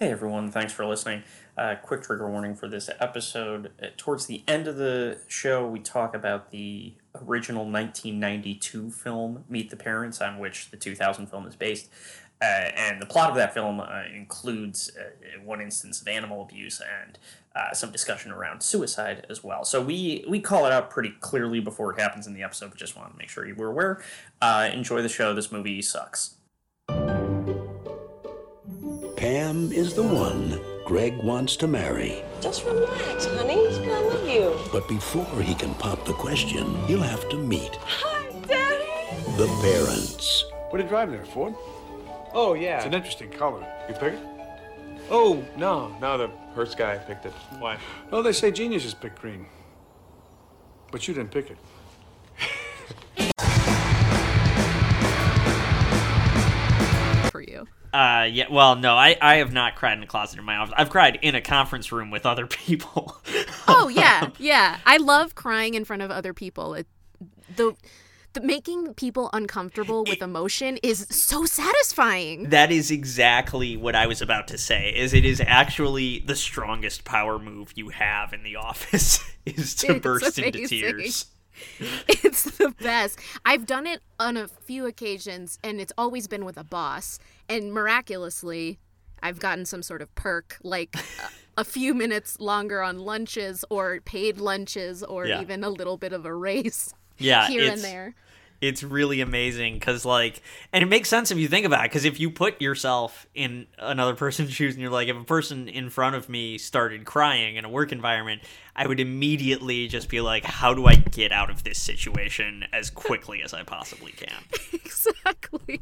Hey everyone, thanks for listening. Uh, quick trigger warning for this episode. Uh, towards the end of the show, we talk about the original 1992 film, Meet the Parents, on which the 2000 film is based. Uh, and the plot of that film uh, includes uh, one instance of animal abuse and uh, some discussion around suicide as well. So we we call it out pretty clearly before it happens in the episode. But just want to make sure you were aware. enjoy the show. This movie sucks. Pam is the one Greg wants to marry. Just relax, honey. He's gonna love you. But before he can pop the question, he'll have to meet Hi, Daddy. the parents. What are you driving there, Ford? Oh, yeah. It's an interesting color. You pick it? Oh, no. No, the Hertz guy picked it. Why? Well, they say geniuses pick green. But you didn't pick it. Uh, yeah. Well, no, I, I have not cried in a closet in my office. I've cried in a conference room with other people. Oh yeah, yeah. I love crying in front of other people. It, the the making people uncomfortable with emotion is so satisfying. that is exactly what I was about to say. Is it is actually the strongest power move you have in the office is to It's burst into tears. It's the best. I've done it on a few occasions and it's always been with a boss and miraculously I've gotten some sort of perk like a, few minutes longer on lunches or paid lunches or Yeah. even a little bit of a raise Yeah, here and there. It's really amazing because, like, and it makes sense if you think about it. Because if you put yourself in another person's shoes and you're like, if a person in front of me started crying in a work environment, I would immediately just be like, how do I get out of this situation as quickly as I possibly can? exactly.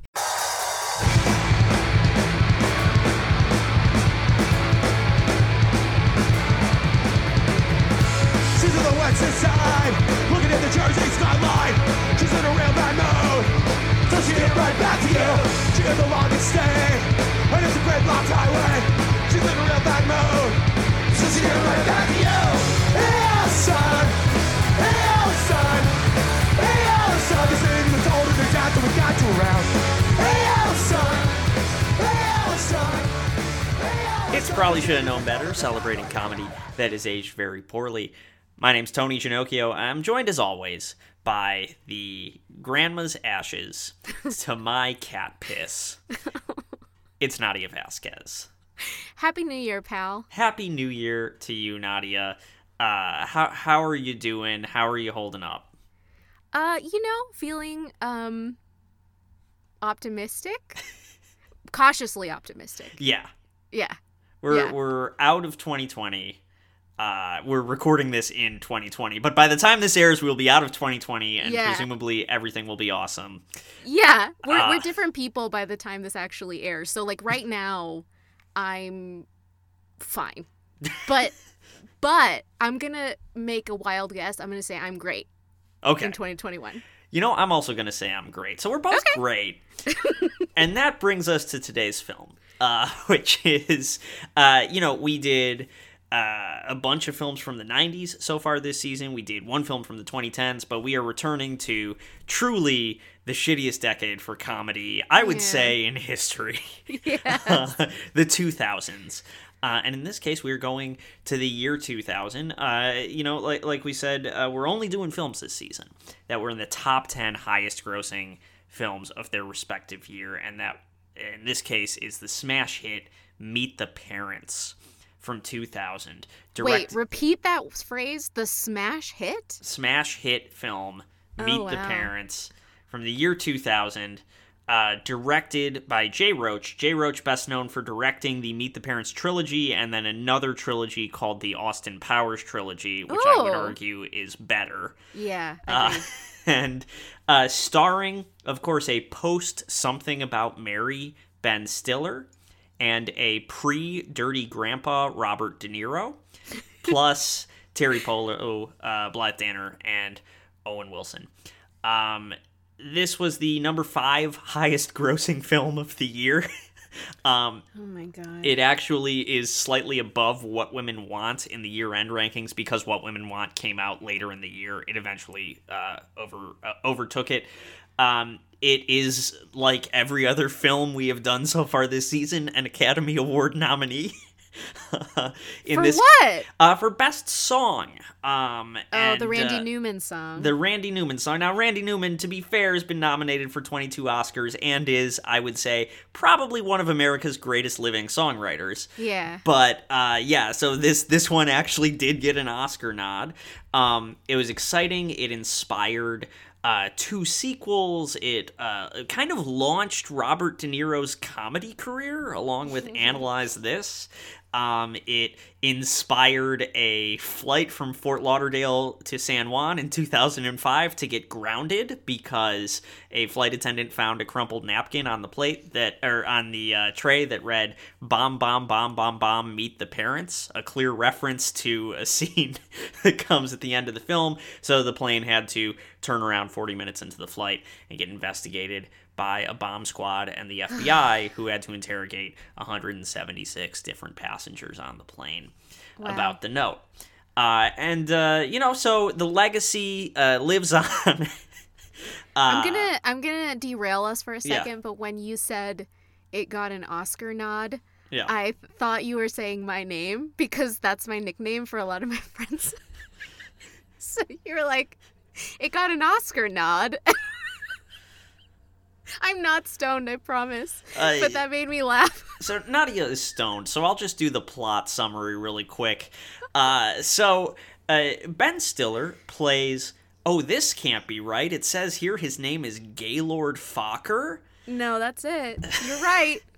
She's in the side, looking at the Jersey skyline. She's in a real bad mood, she right back to you. She longest stay, and it's a highway. She's in a real bad mood, she right back to you. Hey, son, hey, son, hey, son. This that, we got you around. Hey, son, It's probably should have known better, celebrating comedy that is aged very poorly. My name's Tony Ginocchio. I'm joined as always by the grandma's ashes to my cat piss. It's Nadia Vasquez. Happy New Year, pal. Happy New Year to you, Nadia. Uh, how how are you doing? How are you holding up? Uh, you know, feeling um optimistic. Cautiously optimistic. Yeah, Yeah. we're Yeah. we're out of 2020. Uh, we're recording this in 2020, but by the time this airs, we'll be out of 2020, and Yeah. presumably everything will be awesome. Yeah. We're Ah. we're different people by the time this actually airs. So like right now, I'm fine. But but I'm gonna make a wild guess. I'm gonna say I'm great Okay. in 2021. You know, I'm also going to say I'm great. So we're both great. and that brings us to today's film, uh, which is, uh, you know, we did uh, a bunch of films from the 90s so far this season. We did one film from the 2010s, but we are returning to truly the shittiest decade for comedy, I would Yeah. say, in history. Yeah. the 2000s. Uh, and in this case, we're going to the year 2000. Uh, you know, like, like we said, uh, we're only doing films this season that were in the top 10 highest grossing films of their respective year. And that, in this case, is the smash hit Meet the Parents from 2000. Wait, repeat that phrase. The smash hit. smash hit film Meet the Oh, wow. Parents from the year 2000, uh, directed by Jay Roach. Jay Roach, best known for directing the Meet the Parents trilogy and then another trilogy called the Austin Powers trilogy, which I would argue is better. Yeah. Uh, and uh, starring, of course, a post something about Mary Ben Stiller and a pre Dirty Grandpa Robert De Niro, plus Teri Polo, uh, Blythe Danner, and Owen Wilson. Um, this was the number five highest grossing film of the year. um, oh my god. it actually is slightly above What Women Want in the year-end rankings because What Women Want came out later in the year. It eventually uh, over uh, overtook it. Um, it is like every other film we have done so far this season, an Academy Award nominee. in For this what? uh, for best song. Um, Oh, and, the Randy uh, Newman song. the Randy Newman song. Now, Randy Newman, to be fair, has been nominated for 22 Oscars and is, I would say, probably one of America's greatest living songwriters. yeah. But uh, yeah, so this this one actually did get an Oscar nod. Um, it was exciting. It inspired uh, two sequels. It uh, kind of launched Robert De Niro's comedy career, along with Analyze This. Um, it inspired a flight from Fort Lauderdale to San Juan in 2005 to get grounded because a flight attendant found a crumpled napkin on the plate that, or on the uh, tray that read "Bomb, bomb, bomb, bomb, bomb, meet the parents," a clear reference to a scene that comes at the end of the film. So the plane had to turn around 40 minutes into the flight and get investigated by a bomb squad and the FBI, who had to interrogate 176 different passengers on the plane Wow. about the note. Uh, and uh, you know, so the legacy uh, lives on. uh, I'm gonna I'm gonna derail us for a yeah. second, but when you said it got an Oscar nod, yeah. I thought you were saying my name because that's my nickname for a lot of my friends. so you're like, it got an Oscar nod. I'm not stoned, I promise. I- but that made me laugh. so Nadia is stoned, so I'll just do the plot summary really quick. Uh, so uh, Ben Stiller plays. Oh, this can't be right. It says here his name is Gaylord Fokker. No, that's it. You're right.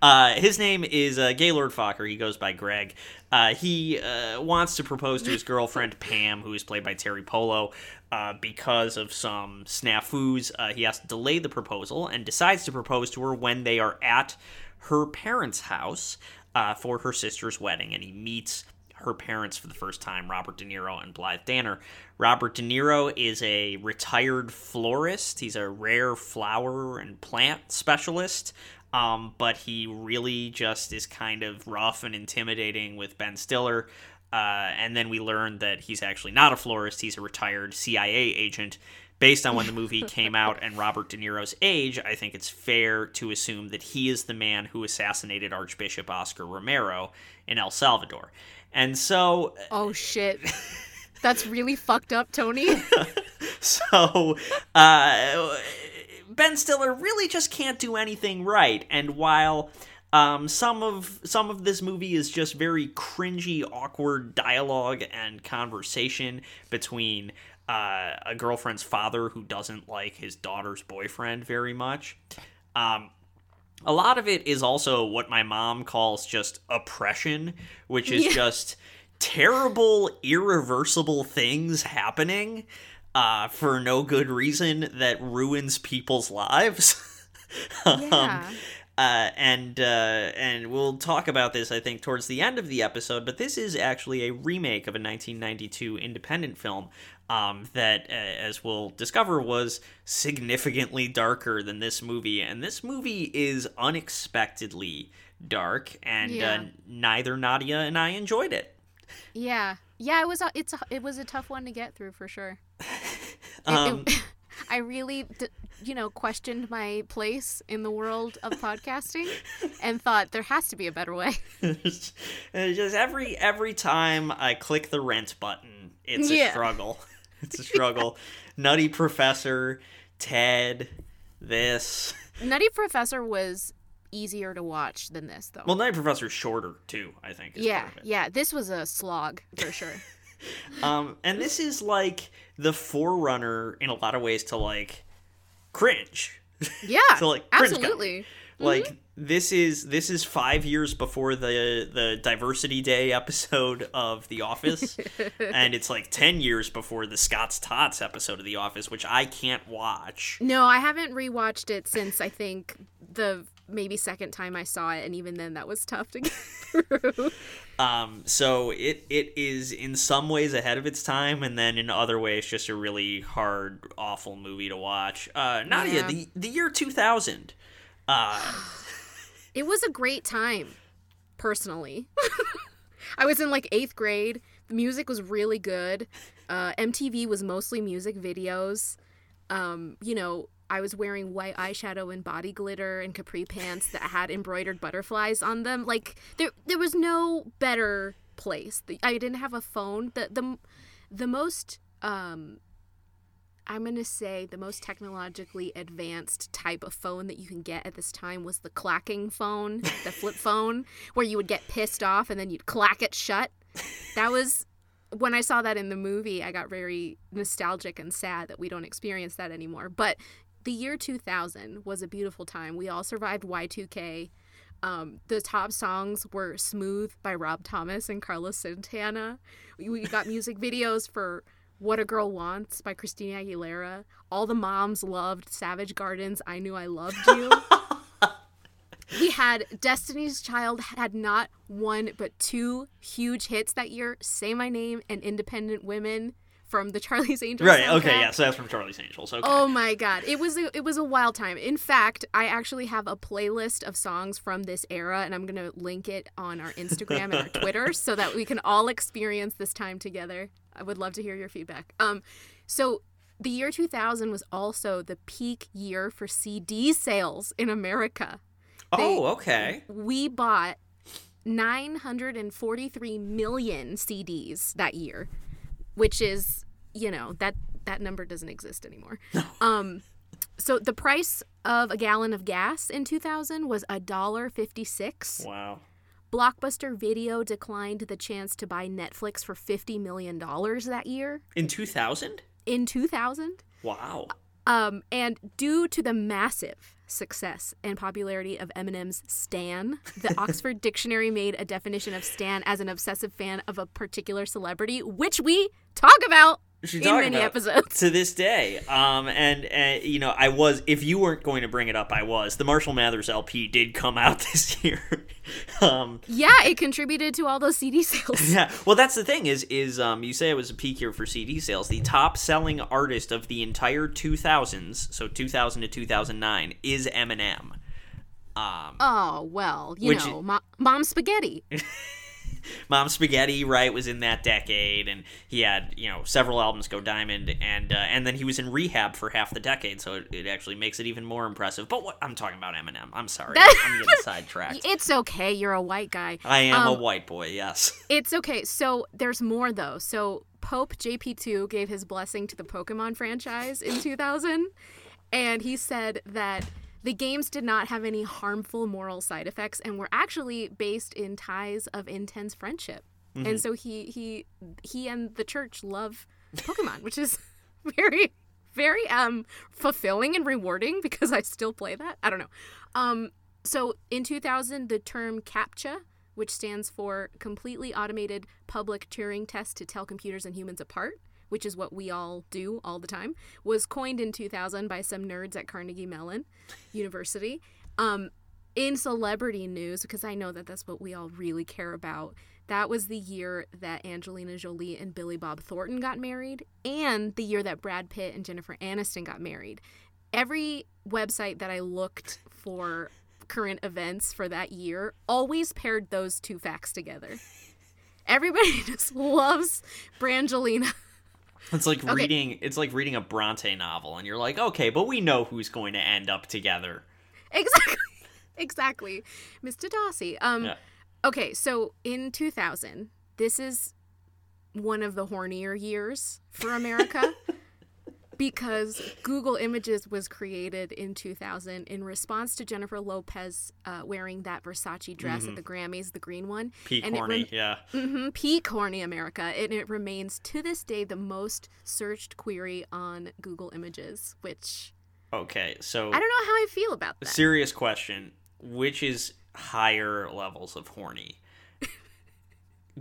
Uh, his name is uh, Gaylord Fokker. He goes by Greg. Uh, he uh, wants to propose to his girlfriend Pam, who is played by Teri Polo. Uh, because of some snafus, uh, he has to delay the proposal and decides to propose to her when they are at her parents' house uh, for her sister's wedding. And he meets her parents for the first time, Robert De Niro and Blythe Danner. Robert De Niro is a retired florist. He's a rare flower and plant specialist. Um, but he really just is kind of rough and intimidating with Ben Stiller. Uh, and then we learn that he's actually not a florist, he's a retired CIA agent. Based on when the movie came out and Robert De Niro's age, I think it's fair to assume that he is the man who assassinated Archbishop Oscar Romero in El Salvador. And so Oh shit. That's really fucked up, Tony. so uh, Ben Stiller really just can't do anything right. And while um, some of some of this movie is just very cringy, awkward dialogue and conversation between uh, a girlfriend's father who doesn't like his daughter's boyfriend very much. Um, a lot of it is also what my mom calls just oppression, which is Yeah. just terrible, irreversible things happening uh, for no good reason that ruins people's lives. Yeah. Uh, and uh, and we'll talk about this, I think, towards the end of the episode. But this is actually a remake of a 1992 independent film um, that, uh, as we'll discover, was significantly darker than this movie. And this movie is unexpectedly dark, and Yeah. uh, neither Nadia and I enjoyed it. Yeah, yeah. It was a, it's a, it was a tough one to get through for sure. It- it- Um, I really, d- you know, questioned my place in the world of podcasting, and thought there has to be a better way. It's just every every time I click the rent button, it's a Yeah. struggle. It's a struggle. Nutty Professor, Ted, this. Nutty Professor was easier to watch than this, though. Well, Nutty Professor's shorter too. I think. yeah, part of it. yeah. This was a slog for sure. Um, and this is like the forerunner in a lot of ways to like cringe. Yeah, So, like, absolutely. Like mm-hmm. this is this is five years before the the Diversity Day episode of The Office, and it's like ten years before the Scott's Tots episode of The Office, which I can't watch. No, I haven't rewatched it since I think the maybe second time I saw it, and even then that was tough to get Um, so it it is in some ways ahead of its time, and then in other ways just a really hard, awful movie to watch. Uh, Nadia, Yeah. the the year two thousand. Uh, It was a great time, personally. I was in like eighth grade. The music was really good. Uh, MTV was mostly music videos. Um, you know, I was wearing white eyeshadow and body glitter and capri pants that had embroidered butterflies on them. Like there there was no better place. The- I didn't have a phone. The the the most um I'm going to say the most technologically advanced type of phone that you can get at this time was the clacking phone, the flip phone, where you would get pissed off and then you'd clack it shut. That was when I saw that in the movie, I got very nostalgic and sad that we don't experience that anymore. But the year 2000 was a beautiful time. We all survived Y2K. Um, the top songs were Smooth by Rob Thomas and Carlos Santana. We, we got music videos for What a Girl Wants by Christina Aguilera. All the moms loved Savage Garden's, I Knew I Loved You. we had Destiny's Child had not one but two huge hits that year Say My Name and Independent Women from the Charlie's Angels. Right. Okay. Yeah. So that's from Charlie's Angels. Okay. Oh my god, it was a, it was a wild time. In fact, I actually have a playlist of songs from this era, and I'm gonna link it on our Instagram and our Twitter so that we can all experience this time together. I would love to hear your feedback. Um, so the year 2000 was also the peak year for CD sales in America. oh. Okay. We bought 943 million CDs that year, which is, you know, that that number doesn't exist anymore. um so the price of a gallon of gas in 2000 was a dollar 56. Wow. Blockbuster Video declined the chance to buy Netflix for 50 million dollars that year In 2000. in 2000. Wow. Um, and due to the massive success and popularity of Eminem's Stan, the Oxford Dictionary made a definition of Stan as an obsessive fan of a particular celebrity, which we talk about Should in talk many about episodes. to this day. Um, and uh, you know, I was if you weren't going to bring it up, I was. The Marshall Mathers LP did come out this year. um, Yeah, it contributed to all those CD sales. yeah. Well, that's the thing is is um, you say it was a peak year for CD sales. The top selling artist of the entire 2000s, so 2000 to 2009, is Eminem. Um, Oh, well, you know, Mo- Mom Spaghetti. Mom Spaghetti, right, was in that decade, and he had you know several albums go diamond, and uh, and then he was in rehab for half the decade, so it, it actually makes it even more impressive. But what I'm talking about Eminem. I'm sorry, I'm, getting sidetracked. It's okay, you're a white guy. I am a Um, white boy, yes. It's okay. So there's more though. So Pope JP2 gave his blessing to the Pokemon franchise in 2000, and he said that the games did not have any harmful moral side effects and were actually based in ties of intense friendship. And so he he he and the church love Pokemon, which is very very um fulfilling and rewarding because I still play that. I don't know. Um so in 2000 the term CAPTCHA which stands for completely automated public Turing test to tell computers and humans apart, which is what we all do all the time, was coined in 2000 by some nerds at Carnegie Mellon University. Um, in celebrity news, because I know that that's what we all really care about, that was the year that Angelina Jolie and Billy Bob Thornton got married, and the year that Brad Pitt and Jennifer Aniston got married. Every website that I looked for current events for that year always paired those two facts together. Everybody just loves Brangelina. It's like reading it's like reading a Bronte novel, and you're like, okay, but we know who's going to end up together. exactly. Exactly. Mr. Darcy. Um Yeah. okay, so in 2000, this is one of the hornier years for America because Google Images was created in 2000 in response to Jennifer Lopez uh, wearing that Versace dress at the Grammys, the green one. Peak And it horny, rem- yeah. hmm peak horny America, and it remains to this day the most searched query on Google Images, which Okay, so I don't know how I feel about that. serious question: Which is higher levels of horny?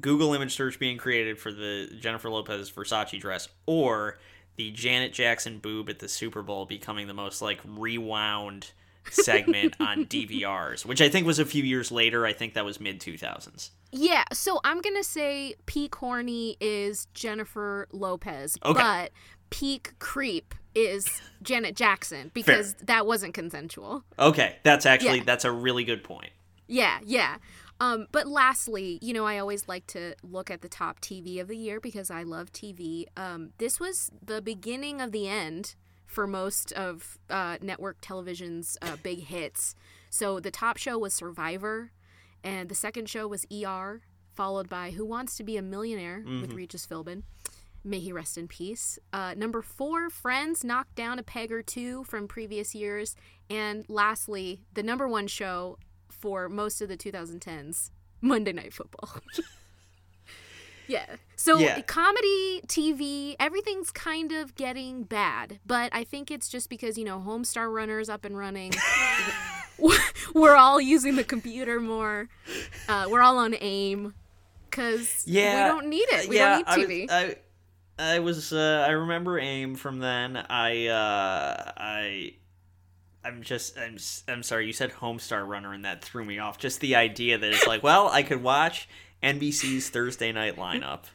Google image search being created for the Jennifer Lopez Versace dress, or the Janet Jackson boob at the Super Bowl becoming the most like rewound segment on DVRs, which I think was a few years later. I think that was mid two thousands. Yeah, so I'm gonna say peak horny is Jennifer Lopez, Okay. but peak creep is Janet Jackson because that wasn't consensual. Okay, that's actually Yeah. that's a really good point. Yeah, yeah. Um, but lastly, you know, I always like to look at the top TV of the year because I love TV. Um, this was the beginning of the end for most of uh, network television's uh, big hits. So the top show was Survivor, and the second show was ER, followed by Who Wants to Be a Millionaire with Regis Philbin. May he rest in peace. Uh, number four, Friends knocked down a peg or two from previous years. And lastly, the number one show for most of the 2010s, Monday Night Football. yeah. So Yeah. comedy, TV, everything's kind of getting bad. But I think it's just because, you know, Homestar Runner's up and running. we're all using the computer more. Uh, we're all on AIM. Because Yeah, we don't need it. We yeah, don't need TV. I was, I, I was uh, I remember AIM from then. I uh, I I'm just I'm I'm sorry. You said Homestar Runner, and that threw me off. Just the idea that it's like, well, I could watch NBC's Thursday night lineup.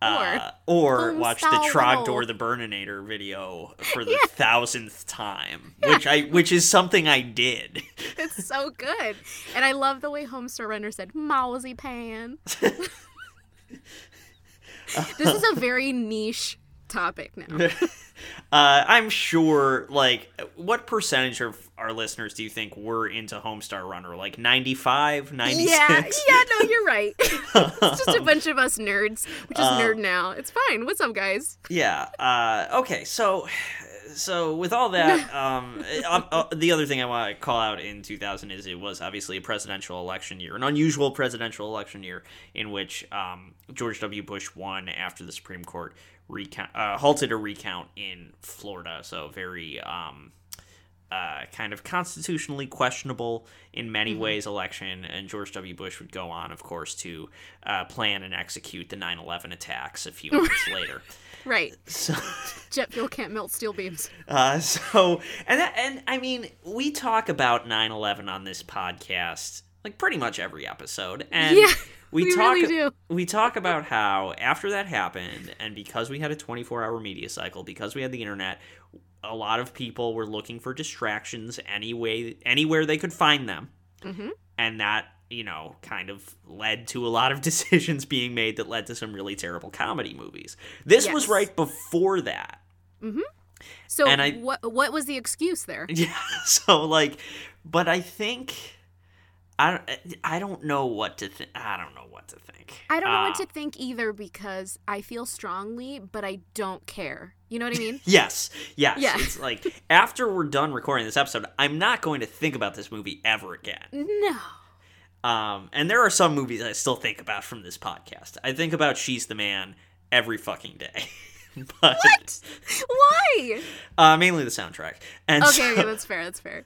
Uh, or watch the Trogdor the Burninator video for the thousandth time, which I which is something I did. It's so good. And I love the way Homestar Runner said, Mousy Pan. this is a very niche topic now. Uh, I'm sure, like, what percentage of our listeners do you think were into Homestar Runner? Like 95, 96? Yeah, yeah, no, you're right. it's just a bunch of us nerds. We're just nerd now. It's fine. What's up, guys? Yeah. Uh, okay. So, so with all that, um, uh, uh, the other thing I want to call out in 2000 is it was obviously a presidential election year, an unusual presidential election year in which um, George W. Bush won after the Supreme Court recount uh, halted a recount in Florida. So very. Um, uh, kind of constitutionally questionable in many ways election, and George W. Bush would go on, of course, to uh, plan and execute the 9 11 attacks a few months later. Right. So, Jet fuel can't melt steel beams. uh, so and that, and I mean, we talk about 9/11 on this podcast like pretty much every episode, and Yeah, we, we talk really we talk about how after that happened, and because we had a 24-hour media cycle, because we had the internet, a lot of people were looking for distractions anyway, anywhere they could find them, Mm-hmm. and that you know kind of led to a lot of decisions being made that led to some really terrible comedy movies. This was right before that. So And I- what what was the excuse there? Yeah. So like, but I think I don't. I don't know what to think. I don't know what to think. I don't know Uh, what to think either because I feel strongly, but I don't care. You know what I mean? Yes. Yes. Yeah. It's like after we're done recording this episode, I'm not going to think about this movie ever again. no. Um, and there are some movies I still think about from this podcast. I think about She's the Man every fucking day. but What? Why? uh, mainly the soundtrack. And Okay, so- okay, that's fair. That's fair.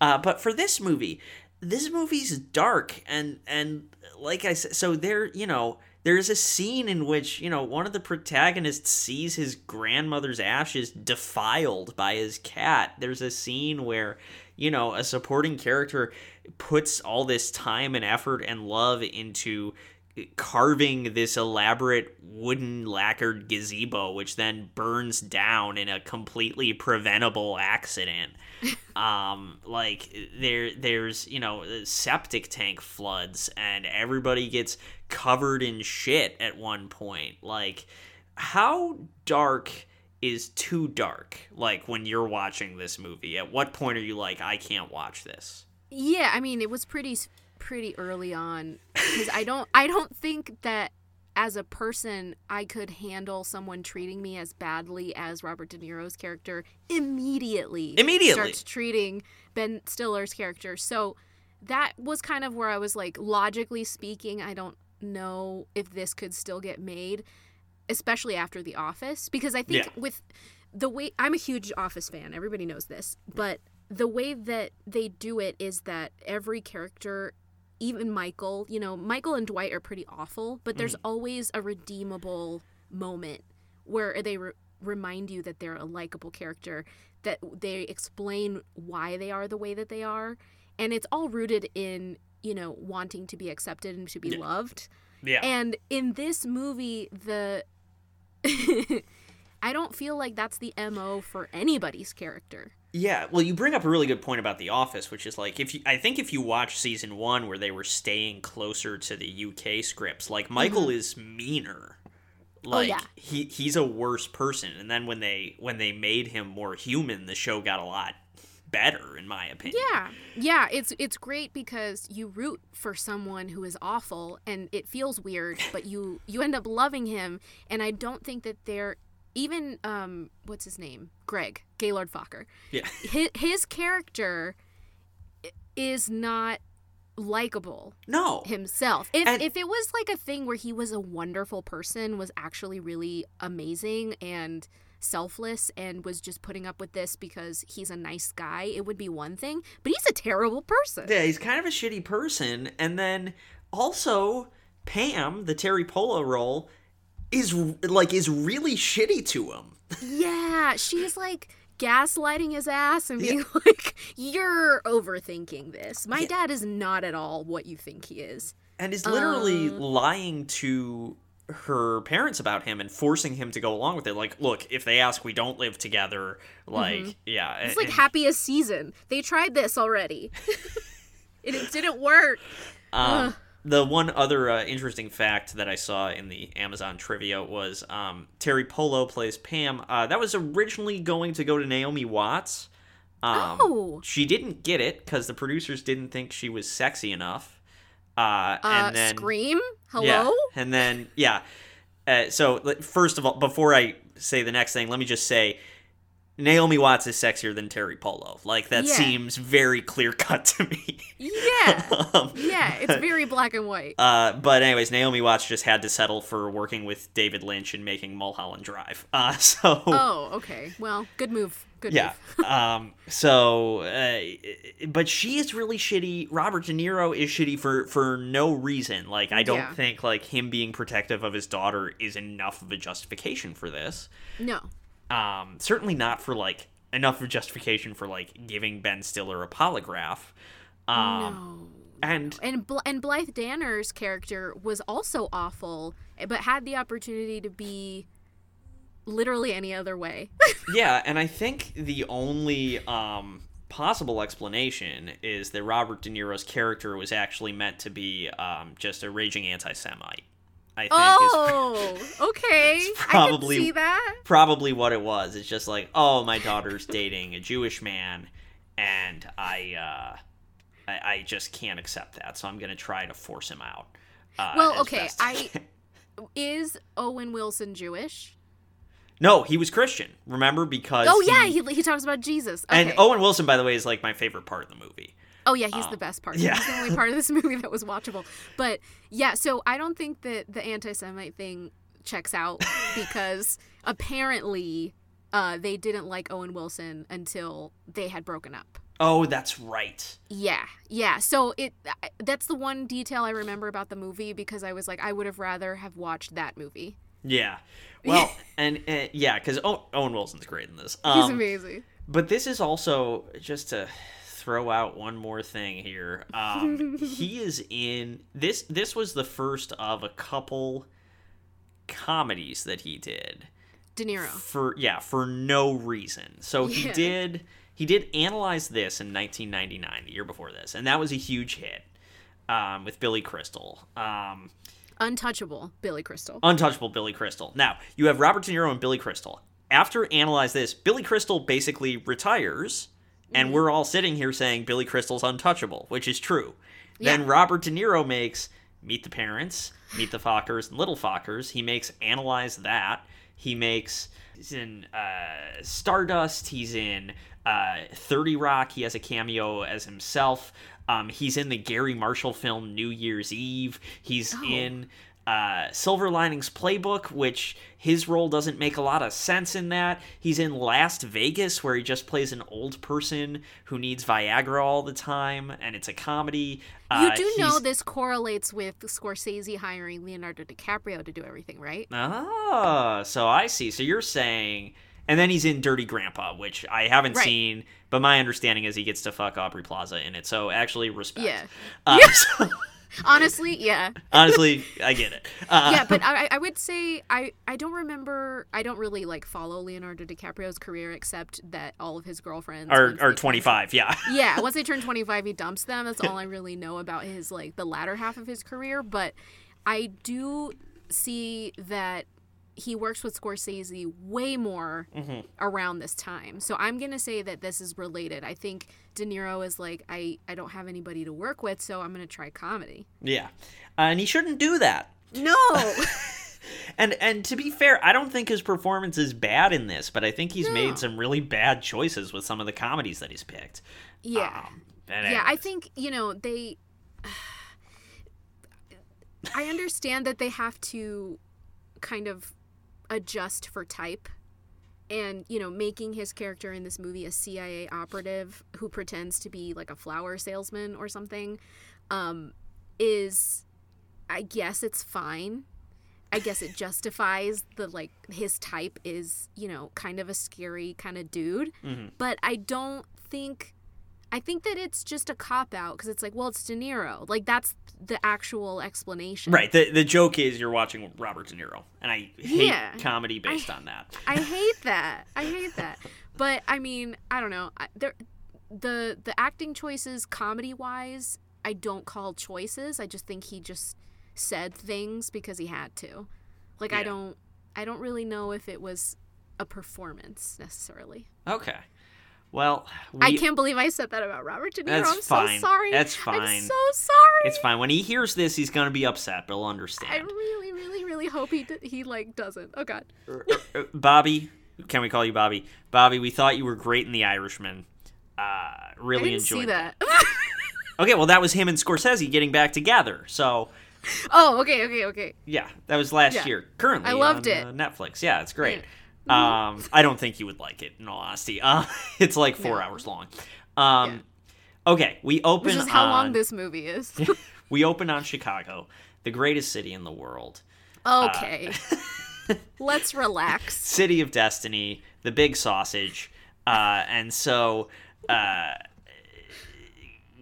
Uh, but for this movie, this movie's dark and and like I said, so there, you know, there's a scene in which you know one of the protagonists sees his grandmother's ashes defiled by his cat. There's a scene where you know a supporting character puts all this time and effort and love into carving this elaborate wooden lacquered gazebo which then burns down in a completely preventable accident. Um like there there's you know septic tank floods and everybody gets covered in shit at one point. Like how dark is too dark like when you're watching this movie? At what point are you like i can't watch this Yeah, I mean, it was pretty pretty early on because I don't I don't think that as a person I could handle someone treating me as badly as Robert De Niro's character immediately. Immediately. starts treating Ben Stiller's character. So that was kind of where I was like, logically speaking, I don't know if this could still get made, especially after The Office, because I think Yeah. with the way I'm a huge Office fan, everybody knows this, but the way that they do it is that every character even Michael, you know, Michael and Dwight are pretty awful, but there's mm. always a redeemable moment where they re- remind you that they're a likable character, that they explain why they are the way that they are, and it's all rooted in, you know, wanting to be accepted and to be loved. yeah And in this movie, the I don't feel like that's the MO for anybody's character. Yeah, well, you bring up a really good point about The Office, which is like if you, I think if you watch season one where they were staying closer to the UK scripts, like Michael mm-hmm. is meaner, oh, Like yeah. he he's a worse person. And then when they when they made him more human, the show got a lot better, in my opinion. Yeah, yeah, it's it's great because you root for someone who is awful, and it feels weird, but you you end up loving him, and I don't think that they're even um what's his name Greg Gaylord Fokker. Yeah. His his character is not likable No. himself. If And- if it was like a thing where he was a wonderful person, was actually really amazing and selfless and was just putting up with this because he's a nice guy, it would be one thing. But he's a terrible person. Yeah, he's kind of a shitty person. And then also Pam, the Teri Polo role, is like is really shitty to him. Yeah, she's like gaslighting his ass and being like, "You're overthinking this. My dad is not at all what you think he is." And is literally Uh. lying to her parents about him and forcing him to go along with it. Like, look, if they ask, we don't live together. Like, yeah, Mm-hmm. It's and- like happiest season. They tried this already. and it didn't work. Um, the one other uh, interesting fact that I saw in the Amazon trivia was um, Teri Polo plays Pam. Uh, that was originally going to go to Naomi Watts. Um, Oh. She didn't get it because the producers didn't think she was sexy enough. Uh, Uh, and then Scream? Hello? yeah, and then yeah. Uh, so first of all, before I say the next thing, let me just say. Naomi Watts is sexier than Teri Polo. Like that Yeah. seems very clear cut to me. Yeah. Um, Yeah, it's very black and white. uh, but anyways, Naomi Watts just had to settle for working with David Lynch and making Mulholland Drive. Uh, so Oh, okay. Well, good move. Good yeah. um, so, uh, but she is really shitty. Robert De Niro is shitty for for no reason. Like I don't Yeah. think like him being protective of his daughter is enough of a justification for this. No. Um, certainly not for like enough of justification for like giving Ben Stiller a polygraph. Um, no. and And Bl- and Blythe Danner's character was also awful, but had the opportunity to be literally any other way. yeah, and I think the only um, possible explanation is that Robert De Niro's character was actually meant to be um, just a raging anti-Semite. I think is oh, okay. probably- I can see that. probably what it was. It's just like, oh, my daughter's dating a Jewish man, and I, uh, I, I just can't accept that, so I'm gonna try to force him out. Uh, Well, okay, best I- Is Owen Wilson Jewish? No, he was Christian. Remember because Oh yeah, he, he talks about Jesus. Okay. and Owen Wilson, by the way, is like my favorite part of the movie. Oh yeah, he's the best part. yeah. He's the only part of this movie that was watchable. But yeah, so I don't think that the anti-Semite thing checks out because apparently uh, they didn't like Owen Wilson until they had broken up. Oh, that's right. Yeah, yeah. So it that's the one detail I remember about the movie because I was like, I would have rather have watched that movie. Yeah. Well, and uh, yeah, because Owen Wilson's great in this. He's Um, amazing. But this is also just to throw out one more thing here. Um, he is in this. This was the first of a couple comedies that he did De Niro. for yeah for no reason. So he did he did analyze this in 1999, the year before this, and that was a huge hit um, with Billy Crystal. Um, Untouchable, Billy Crystal. untouchable Billy Crystal. Now, you have Robert De Niro and Billy Crystal. After analyze this, Billy Crystal basically retires, and we're all sitting here saying Billy Crystal's untouchable, which is true. Then Robert De Niro makes Meet the Parents, Meet the Fockers, and Little Fockers. He makes Analyze That. He makes he's in uh, Stardust. He's in uh, 30 Rock. He has a cameo as himself. Um, he's in the Garry Marshall film New Year's Eve. He's in uh, Silver Linings Playbook, which his role doesn't make a lot of sense in that. He's in Last Vegas, where he just plays an old person who needs Viagra all the time, and it's a comedy. You Uh, do know this correlates with Scorsese hiring Leonardo DiCaprio to do everything, right? Ah, so I see. So you're saying, and then he's in Dirty Grandpa, which I haven't Right. seen, but my understanding is he gets to fuck Aubrey Plaza in it. So actually, respect. Yeah. Uh, so, Honestly, yeah. honestly, I get it. Uh, yeah, but I, I would say I, I don't remember. I don't really like follow Leonardo DiCaprio's career except that all of his girlfriends are are they- 25. Yeah. Yeah, once they turn 25, he dumps them. That's all I really know about his like the latter half of his career. But I do see that he works with Scorsese way more around this time. So I'm going to say that this is related. I think De Niro is like I I don't have anybody to work with, so I'm going to try comedy. Yeah. Uh, and he shouldn't do that. No. And and to be fair, I don't think his performance is bad in this, but I think he's No. made some really bad choices with some of the comedies that he's picked. yeah. Um, yeah, I think, you know, they I understand that they have to kind of adjust for type and you know making his character in this movie a cia operative who pretends to be like a flower salesman or something um is i guess it's fine. I guess it justifies the like his type is you know kind of a scary kind of dude. But i don't think i think that it's just a cop out because it's like well it's de niro like that's the actual explanation Right. The the joke is you're watching Robert De Niro, and I hate Yeah. comedy based on that. I hate that. I hate that. But I mean, I don't know. There, the the acting choices, comedy wise, I don't call choices. I just think he just said things because he had to. Like I don't, I don't really know if it was a performance necessarily. Okay. Well, we, I can't believe I said that about Robert De Niro. That's I'm fine. so sorry. That's fine. I'm so sorry. It's fine. When he hears this, he's gonna be upset, but he'll understand. I really, really, really hope he d- he like doesn't. Oh God. Uh, Bobby, can we call you Bobby? Bobby, we thought you were great in The Irishman. Uh, I really didn't enjoyed see that. Okay, well, that was him and Scorsese getting back together. So, oh, okay, okay, okay. yeah, that was last Yeah. year. Currently, I loved on, it. Uh, Netflix. Yeah, it's great. Um, I don't think you would like it, in all honesty. Uh, it's like four No. hours long. Um, Okay, we open Which is how on, long this movie is. we open on Chicago, the greatest city in the world. Okay. Let's relax. City of Destiny, the big sausage. Uh, and so uh,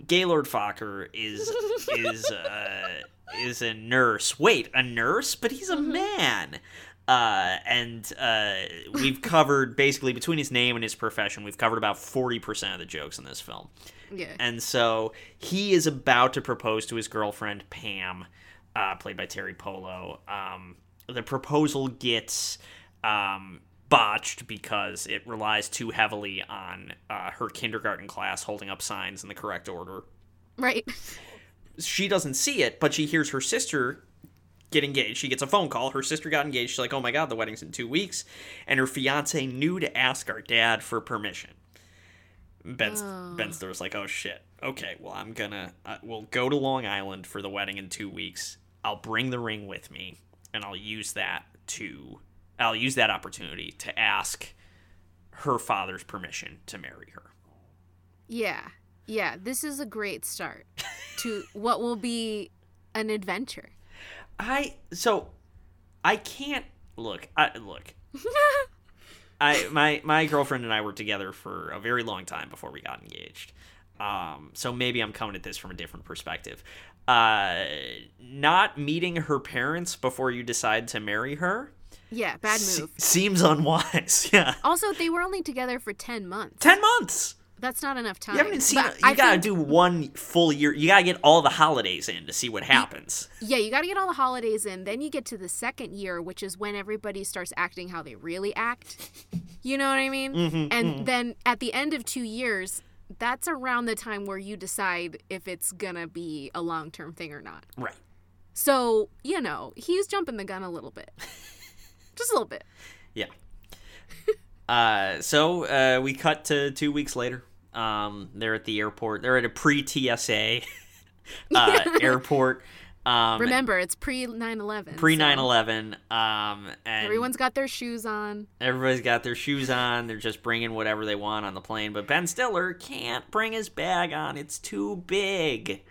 Gaylord Fokker is is uh, is a nurse. Wait, a nurse? But he's a man. Uh, and uh, we've covered basically between his name and his profession, we've covered about forty percent of the jokes in this film. Yeah. And so he is about to propose to his girlfriend Pam, uh, played by Teri Polo. Um, the proposal gets um, botched because it relies too heavily on uh, her kindergarten class holding up signs in the correct order. Right. She doesn't see it, but she hears her sister get engaged. She gets a phone call. Her sister got engaged. She's like, "Oh my god, the wedding's in two weeks," and her fiance knew to ask our dad for permission. Ben Ben Stiller's like, "Oh shit. Okay, well I'm gonna uh, we'll go to Long Island for the wedding in two weeks. I'll bring the ring with me, and I'll use that to I'll use that opportunity to ask her father's permission to marry her." Yeah. Yeah. This is a great start to what will be an adventure. I so I can't look. I look. I my my girlfriend and I were together for a very long time before we got engaged. Um, so maybe I'm coming at this from a different perspective. Uh, not meeting her parents before you decide to marry her Yeah. Bad se- move. seems unwise. Yeah, Also, they were only together for 10 months. ten months. That's not enough time. You haven't seen. But You I gotta think- do one full year. You gotta get all the holidays in to see what happens. Yeah, you got to get all the holidays in. Then you get to the second year, which is when everybody starts acting how they really act. You know what I mean? Mm-hmm, and then at the end of two years, that's around the time where you decide if it's going to be a long term thing or not. Right. So, you know, he's jumping the gun a little bit. Just a little bit. Yeah. uh, so uh, we cut to two weeks later. Um, they're at the airport. They're at a pre TSA uh, airport. Um, Remember, it's pre 9 11. pre 9 11. Um, Everyone's got their shoes on. everybody's got their shoes on. They're just bringing whatever they want on the plane. But Ben Stiller can't bring his bag on. It's too big.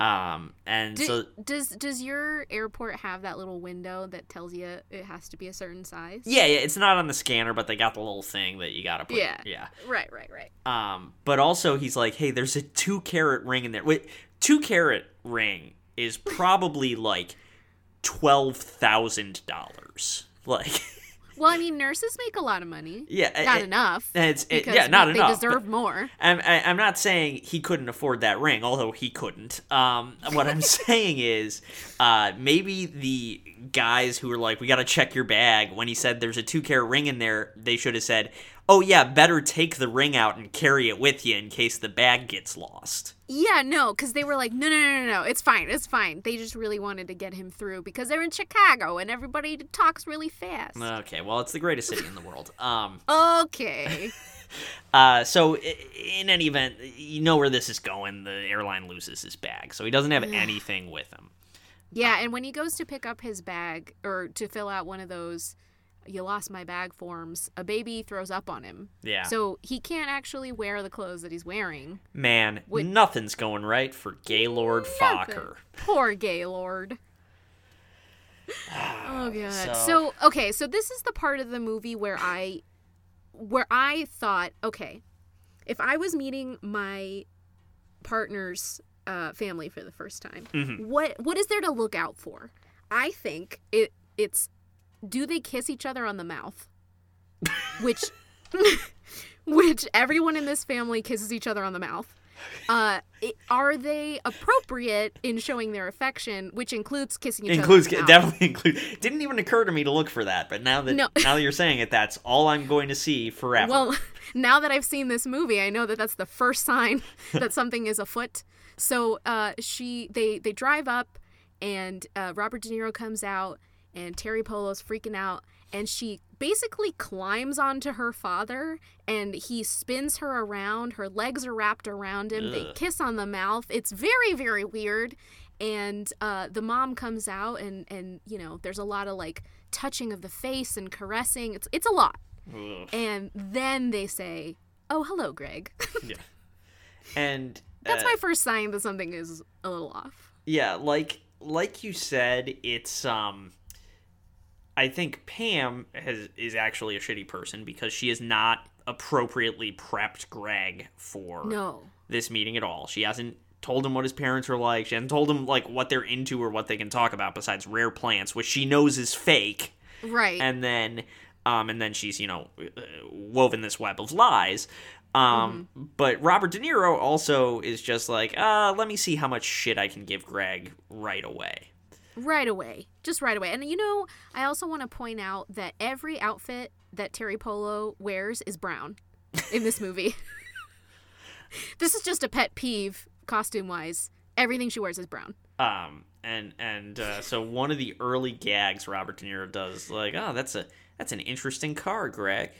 Um, and Do, so does does your airport have that little window that tells you it has to be a certain size? yeah, yeah, it's not on the scanner, but they got the little thing that you gotta put. Yeah. yeah. Right, right, right. Um, but also he's like, hey, there's a two carat ring in there. Wait, two carat ring is probably like twelve thousand dollars. Like, Well, I mean, nurses make a lot of money. Yeah, not it- enough. it's- it- yeah, not they enough, They deserve more. I'm, I, I'm not saying he couldn't afford that ring, although he couldn't. Um, what I'm saying is, uh, maybe the guys who were like, "We got to check your bag," when he said there's a two carat ring in there, they should have said, "Oh yeah, better take the ring out and carry it with you in case the bag gets lost." Yeah, no, because they were like, no, no, no, no, no, it's fine, it's fine. They just really wanted to get him through because they're in Chicago and everybody talks really fast. Okay, well, it's the greatest city in the world. Um, Okay. Uh, so in any event, you know where this is going. The airline loses his bag, so he doesn't have anything with him. Yeah, and when he goes to pick up his bag or to fill out one of those you lost my bag forms, a baby throws up on him. Yeah. So he can't actually wear the clothes that he's wearing. Man, Wait. nothing's going right for Gaylord Nothing. Focker. Poor Gaylord. oh god. So- So okay, so this is the part of the movie where I where I thought, okay, if I was meeting my partner's uh, family for the first time, Mm-hmm. what what is there to look out for? I think it it's do they kiss each other on the mouth? Which which everyone in this family kisses each other on the mouth. Uh, it, are they appropriate in showing their affection, which includes kissing each includes other? mouth? definitely include. Didn't even occur to me to look for that, but now that No. now that you're saying it, that's all I'm going to see forever. Well, now that I've seen this movie, I know that that's the first sign that something is afoot. So uh, she, they, they drive up, and uh, Robert De Niro comes out, and Teri Polo's freaking out, and she basically climbs onto her father, and he spins her around. Her legs are wrapped around him. They kiss on the mouth. It's very, very weird. And uh, the mom comes out, and and you know, there's a lot of like touching of the face and caressing. It's it's a lot. And then they say, "Oh, hello, Greg." Yeah and That's uh, my first sign that something is a little off. Yeah, like like you said, it's um I think Pam has is actually a shitty person because she has not appropriately prepped Greg for No. this meeting at all. She hasn't told him what his parents are like. She hasn't told him like what they're into or what they can talk about besides rare plants, which she knows is fake. Right. And then um and then she's, you know, uh, woven this web of lies. Um but Robert De Niro also is just like, uh, let me see how much shit I can give Greg right away. Right away. Just right away. And you know, I also want to point out that every outfit that Teri Polo wears is brown in this movie. this is just a pet peeve costume wise. Everything she wears is brown. Um, and and uh, so one of the early gags Robert De Niro does, like, oh, that's a that's an interesting car, Greg.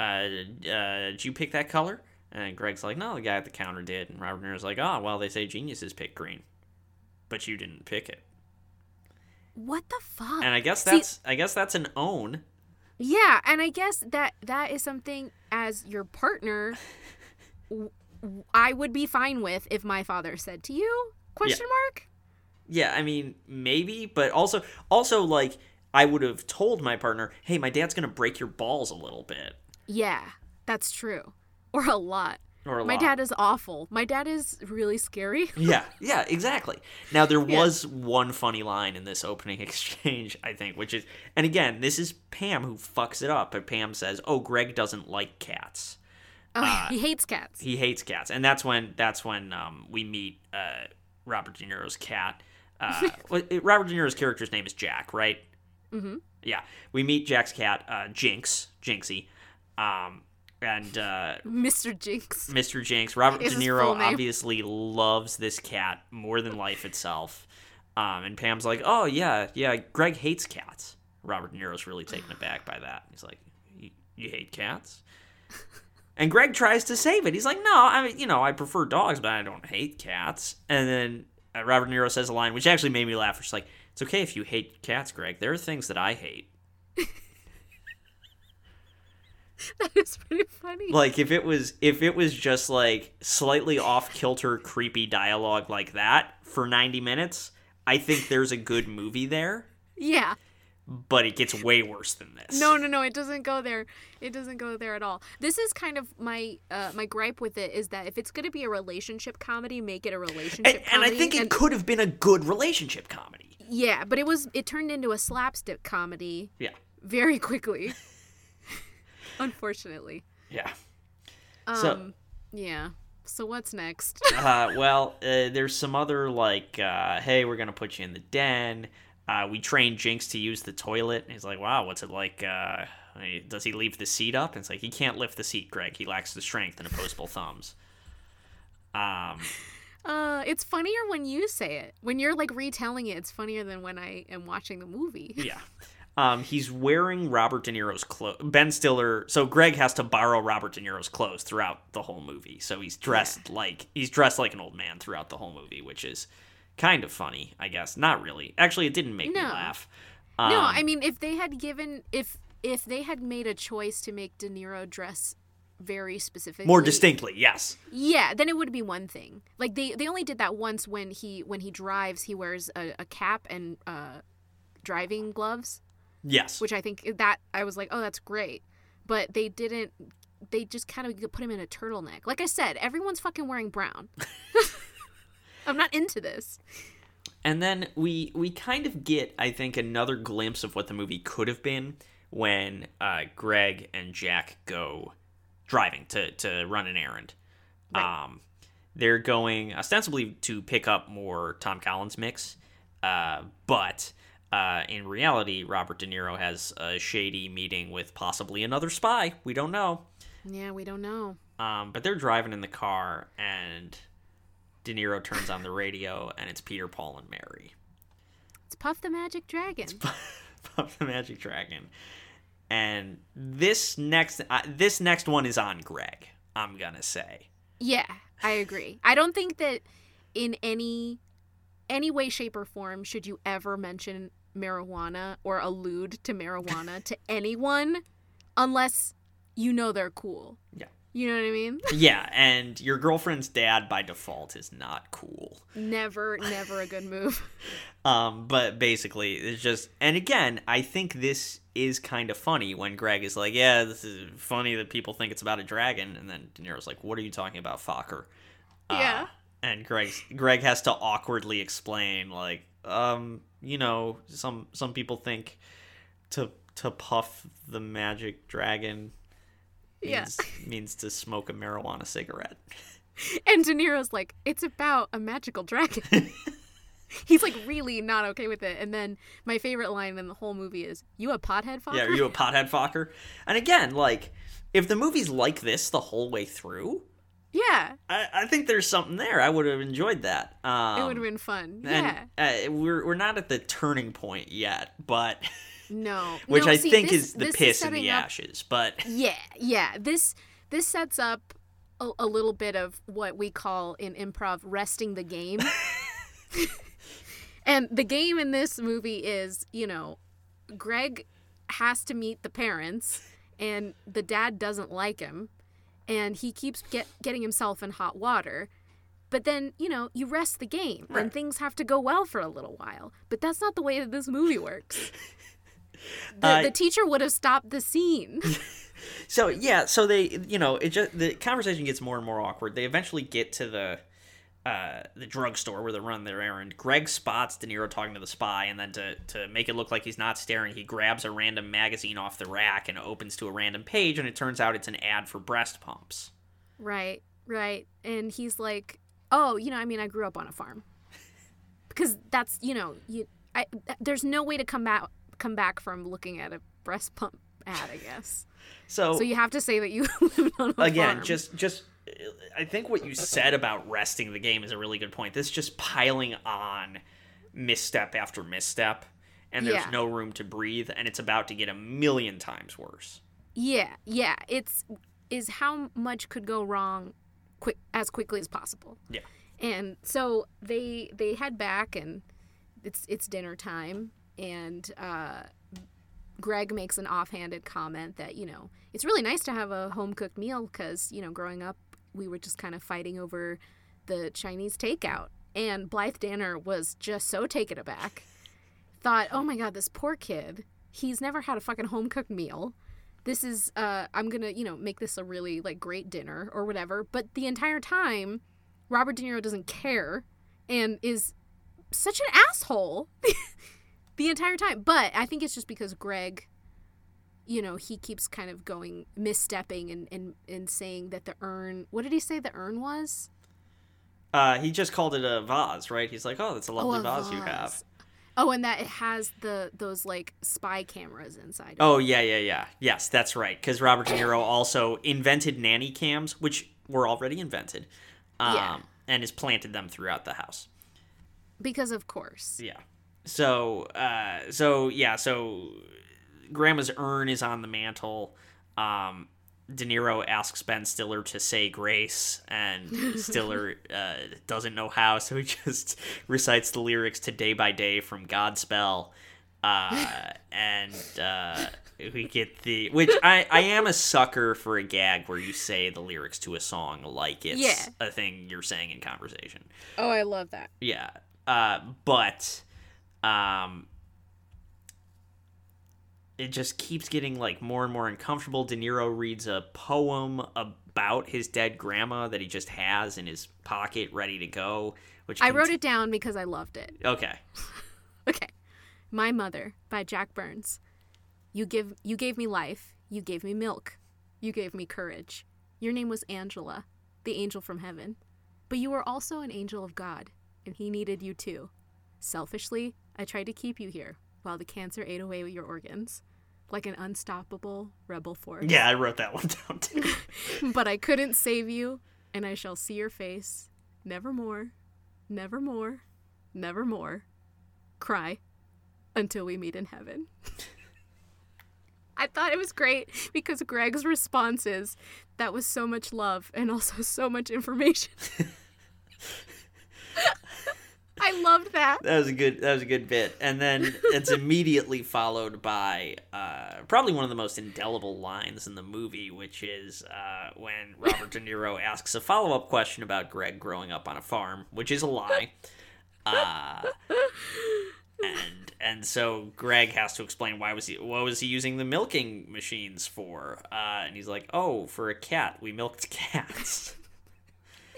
Uh, uh, did you pick that color? And Greg's like, no, the guy at the counter did. And Robert De Niro's like, oh, well, they say geniuses pick green, but you didn't pick it. What the fuck? And I guess See, that's I guess that's an own. Yeah, and I guess that that is something as your partner I would be fine with if my father said to you? Question mark? Yeah, I mean, maybe, but also also like I would have told my partner, hey, my dad's gonna break your balls a little bit. Yeah, that's true. Or a lot. Or a my lot. dad is awful. My dad is really scary. Yeah, yeah, exactly. Now there was one funny line in this opening exchange, I think, which is, and again, this is Pam who fucks it up. But Pam says, "Oh, Greg doesn't like cats. Oh, he hates cats. He hates cats," and that's when that's when um, we meet uh, Robert De Niro's cat. Uh, Robert De Niro's character's name is Jack, right? Mm-hmm. Yeah, we meet Jack's cat, uh, Jinx, Jinxie, um, and uh, Mr. Jinx. Mr. Jinx. Robert Is De Niro obviously loves this cat more than life itself. Um, and Pam's like, "Oh yeah, yeah. Greg hates cats." Robert De Niro's really taken aback by that. He's like, "You, you hate cats?" And Greg tries to save it. He's like, "No, I mean, you know, I prefer dogs, but I don't hate cats." And then uh, Robert De Niro says a line which actually made me laugh. She's like, "It's okay if you hate cats, Greg. There are things that I hate." That is pretty funny. like if it was if it was just like slightly off kilter creepy dialogue like that for 90 minutes i think there's a good movie there yeah. but it gets way worse than this No, no, no. It doesn't go there. It doesn't go there at all. This is kind of my uh, my gripe with it is that if it's going to be a relationship comedy, make it a relationship and, and i think it could have been a good relationship comedy Yeah, but it was it turned into a slapstick comedy. yeah very quickly. Unfortunately. Yeah. Um, So- yeah. So what's next? uh, well, uh, there's some other like, uh, hey, we're gonna put you in the den. Uh, we trained Jinx to use the toilet. And he's like, wow, what's it like? Uh, does he leave the seat up? And it's like he can't lift the seat, Greg. He lacks the strength and opposable thumbs. Um, Uh, it's funnier when you say it. When you're like retelling it, it's funnier than when I am watching the movie. yeah. Um, he's wearing Robert De Niro's clothes. Ben Stiller. So Greg has to borrow Robert De Niro's clothes throughout the whole movie. So he's dressed like he's dressed like an old man throughout the whole movie, which is kind of funny, I guess. Not really. Actually, it didn't make me No. laugh. no, Um, I mean if they had given if if they had made a choice to make De Niro dress very specifically more distinctly, yes. Yeah, then it would be one thing. Like they they only did that once when he when he drives, he wears a, a cap and uh driving gloves, Yes. which I think that I was like, "Oh, that's great." But they didn't they just kind of put him in a turtleneck. Like I said, everyone's fucking wearing brown. I'm not into this. And then we we kind of get, I think, another glimpse of what the movie could have been when uh, Greg and Jack go driving to to run an errand. Um, they're going ostensibly to pick up more Tom Collins mix, uh, but uh, in reality, Robert De Niro has a shady meeting with possibly another spy. We don't know. Yeah, we don't know. Um, but they're driving in the car, and De Niro turns on the radio, and it's Peter, Paul, and Mary. It's Puff the Magic Dragon. Puff the Magic Dragon. And this next uh, this next one is on Greg. I'm gonna say. Yeah, I agree. I don't think that in any any way, shape, or form should you ever mention marijuana or allude to marijuana to anyone unless you know they're cool. Yeah. You know what I mean? Yeah, and your girlfriend's dad by default is not cool. never, never a good move. Um, but basically, it's just, and again, I think this is kind of funny when Greg is like, "Yeah, this is funny that people think it's about a dragon," and then De Niro's like, "What are you talking about, Focker?" Yeah. and Greg Greg has to awkwardly explain like um you know some some people think to to puff the magic dragon Yeah. means, means to smoke a marijuana cigarette. And De Niro's like, it's about a magical dragon. He's like really not okay with it. And then my favorite line in the whole movie is, "You a pothead fucker?" Yeah, are you a pothead Focker? And again, like if the movie's like this the whole way through, yeah, I, I think there's something there. I would have enjoyed that. Um, it would have been fun. Yeah. And uh, we're we're not at the turning point yet, but No. which No, I see, think this- is the piss in setting the up- ashes. But Yeah, yeah. This this sets up a, a little bit of what we call in improv resting the game. and the game in this movie is, you know, Greg has to meet the parents and the dad doesn't like him and he keeps get, getting himself in hot water. But then, you know, you rest the game and things have to go well for a little while. But that's not the way that this movie works. The, Uh, the teacher would have stopped the scene. So yeah, so they you know it just the conversation gets more and more awkward. They eventually get to the uh, the drugstore where they run their errand. Greg spots De Niro talking to the spy, and then to to make it look like he's not staring, he grabs a random magazine off the rack and opens to a random page, and it turns out it's an ad for breast pumps. Right, right. And he's like, "Oh, you know, I mean, I grew up on a farm." Because that's, you know, you I there's no way to come back come back from looking at a breast pump ad, I guess. So, So you have to say that you lived on a again, farm. just just I think what you said about resting the game is a really good point. This is just piling on misstep after misstep, and there's Yeah. no room to breathe, and it's about to get a million times worse. Yeah, yeah. It's is how much could go wrong quick as quickly as possible. Yeah. And so they they head back and it's it's dinner time and uh Greg makes an offhanded comment that, you know, it's really nice to have a home cooked meal cuz, you know, growing up we were just kind of fighting over the Chinese takeout. And Blythe Danner was just so taken aback. Thought, "Oh my god, this poor kid. He's never had a fucking home cooked meal." this is uh i'm gonna you know make this a really like great dinner or whatever but the entire time robert de niro doesn't care and is such an asshole the entire time but i think it's just because greg you know, he keeps kind of going misstepping and, and, and saying that the urn what did he say the urn was? Uh, he just called it a vase, right? He's like, "Oh, that's a lovely a vase you have." Oh, and that it has the those like spy cameras inside. it. Oh yeah, yeah, yeah. Yes, that's right. Because Robert De Niro also invented nanny cams, which were already invented, um, Yeah. and has planted them throughout the house. Because of course. Yeah. So, uh, so yeah, so Grandma's urn is on the mantle. Um, De Niro asks Ben Stiller to say grace, and Stiller uh, doesn't know how, so he just recites the lyrics to "Day by Day" from Godspell, uh, and uh, we get the which I I am a sucker for a gag where you say the lyrics to a song like it's Yeah. a thing you're saying in conversation. Oh, I love that. Yeah. Uh, but um it just keeps getting like more and more uncomfortable. De Niro reads a poem about his dead grandma that he just has in his pocket ready to go, which I cont- wrote it down because I loved it. Okay. Okay. My Mother by Jack Byrnes. You give you gave me life, you gave me milk. You gave me courage. Your name was Angela, the angel from heaven. But you were also an angel of God, and he needed you too. Selfishly, I tried to keep you here while the cancer ate away your organs, like an unstoppable rebel force. Yeah, I wrote that one down too. but I couldn't save you, and I shall see your face nevermore, nevermore, nevermore. Cry until we meet in heaven. I thought it was great because Greg's response is that was so much love and also so much information. I loved that. that was a good that was a good bit. And then it's immediately followed by uh, probably one of the most indelible lines in the movie which is uh, when robert de niro asks a follow-up question about greg growing up on a farm which is a lie. Uh, and and so greg has to explain why was he what was he using the milking machines for? Uh, and he's like oh for a cat. We milked cats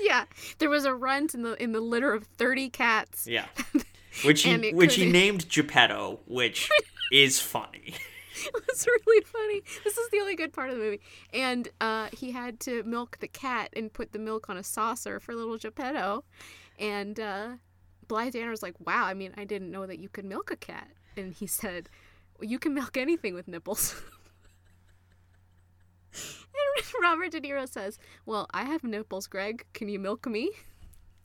Yeah, there was a runt in the in the litter of thirty cats. yeah which he which he couldn't- named geppetto which is funny It's really funny. This is the only good part of the movie. And uh, he had to milk the cat and put the milk on a saucer for little Geppetto. And uh, Blythe Danner was like, "Wow, I mean, I didn't know that you could milk a cat." And he said, well, "You can milk anything with nipples." and Robert De Niro says, "Well, I have nipples, Greg. Can you milk me?"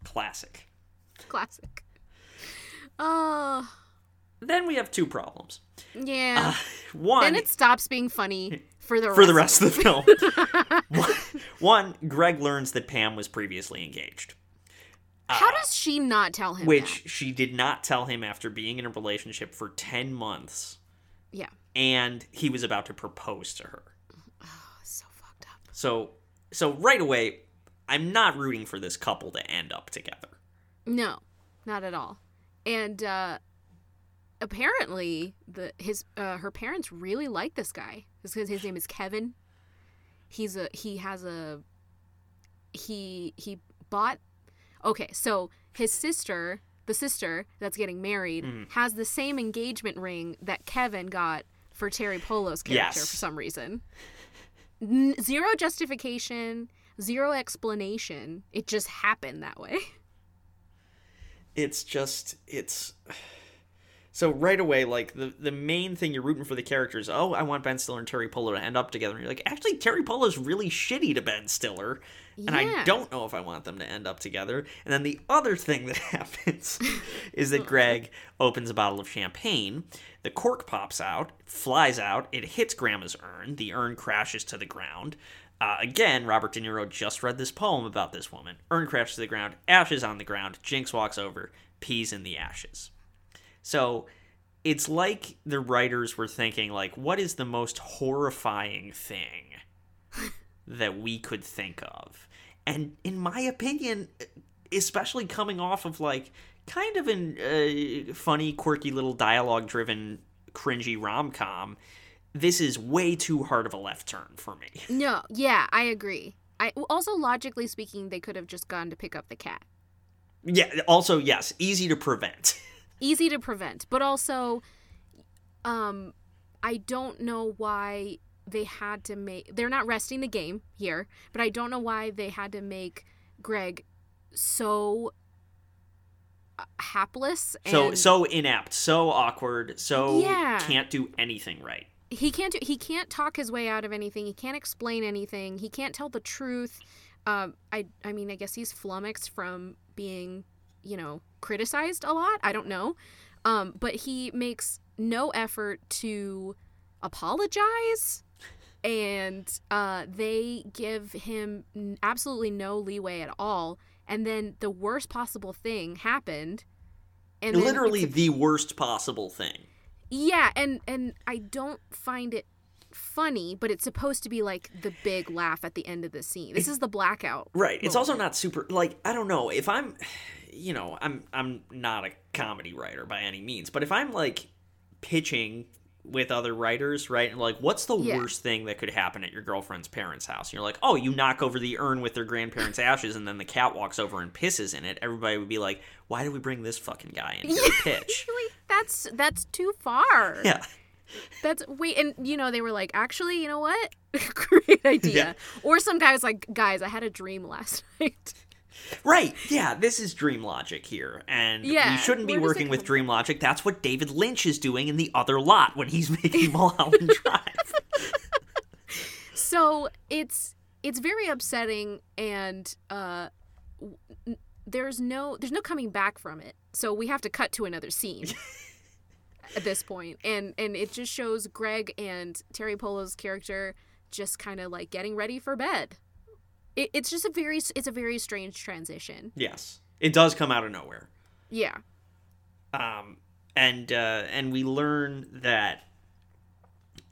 classic Classic. Oh, then we have two problems yeah. Uh, one then it stops being funny for the for the rest of the film. one, one, Greg learns that Pam was previously engaged, How uh, does she not tell him? which that? she did not tell him after being in a relationship for 10 months, yeah, and he was about to propose to her. So. So, right away, I'm not rooting for this couple to end up together. No, not at all. And uh, apparently, the his uh, her parents really like this guy because his name is Kevin. He's a he has a he he bought. Okay, so his sister, the sister that's getting married, has the same engagement ring that Kevin got for Teri Polo's character Yes. for some reason. N- zero justification, zero explanation. It just happened that way. it's just it's so right away like the the main thing you're rooting for the characters oh i want ben stiller and teri polo to end up together. And you're like actually teri polo's really shitty to ben stiller. And i don't know if i want them to end up together. And then the other thing that happens is that greg opens a bottle of champagne the cork pops out flies out it hits grandma's urn the urn crashes to the ground uh, again, Robert De Niro just read this poem about this woman. Urn crashes to the ground, ashes on the ground. Jinx walks over, pees in the ashes. So it's like the writers were thinking, like, what is the most horrifying thing that we could think of? And in my opinion, especially coming off of like kind of a uh, funny, quirky little dialogue-driven, cringy rom-com, this is way too hard of a left turn for me. No, yeah, I agree. I also logically speaking, they could have just gone to pick up the cat. Yeah. Also, yes, easy to prevent. Easy to prevent, but also, um, I don't know why they had to make. They're not resting the game here, but I don't know why they had to make Greg so hapless. So and so inept, so awkward, so Yeah. can't do anything right. he can't do, he can't talk his way out of anything. He can't explain anything. He can't tell the truth. Um, I I mean, I guess he's flummoxed from being, you know, criticized a lot. I don't know, um, but he makes no effort to apologize, and uh, they give him absolutely no leeway at all. And then the worst possible thing happened. And Literally the worst possible thing. yeah, and and I don't find it funny, but it's supposed to be like the big laugh at the end of the scene. This is the blackout. Right. It's also not super like I don't know if I'm you know, I'm I'm not a comedy writer by any means, but if I'm like pitching with other writers, right? And like what's the Yeah. worst thing that could happen at your girlfriend's parents' house? You're like, "Oh, you knock over the urn with their grandparents' ashes and then the cat walks over and pisses in it." Everybody would be like, "Why did we bring this fucking guy in to pitch?" Like, that's that's too far. yeah. That's wait, and you know they were like, actually, you know what? Great idea. Yeah. Or some guy was like, guys, I had a dream last night. Right. Yeah, this is dream logic here. And we shouldn't be where does it working with dream logic. That's what David Lynch is doing in the other lot when he's making Mulholland Drive. so it's it's very upsetting and uh there's no there's no coming back from it so we have to cut to another scene at this point and and it just shows greg and teri polo's character just kind of like getting ready for bed it, it's just a very it's a very strange transition. Yes. It does come out of nowhere. yeah. Um, and uh, and we learn that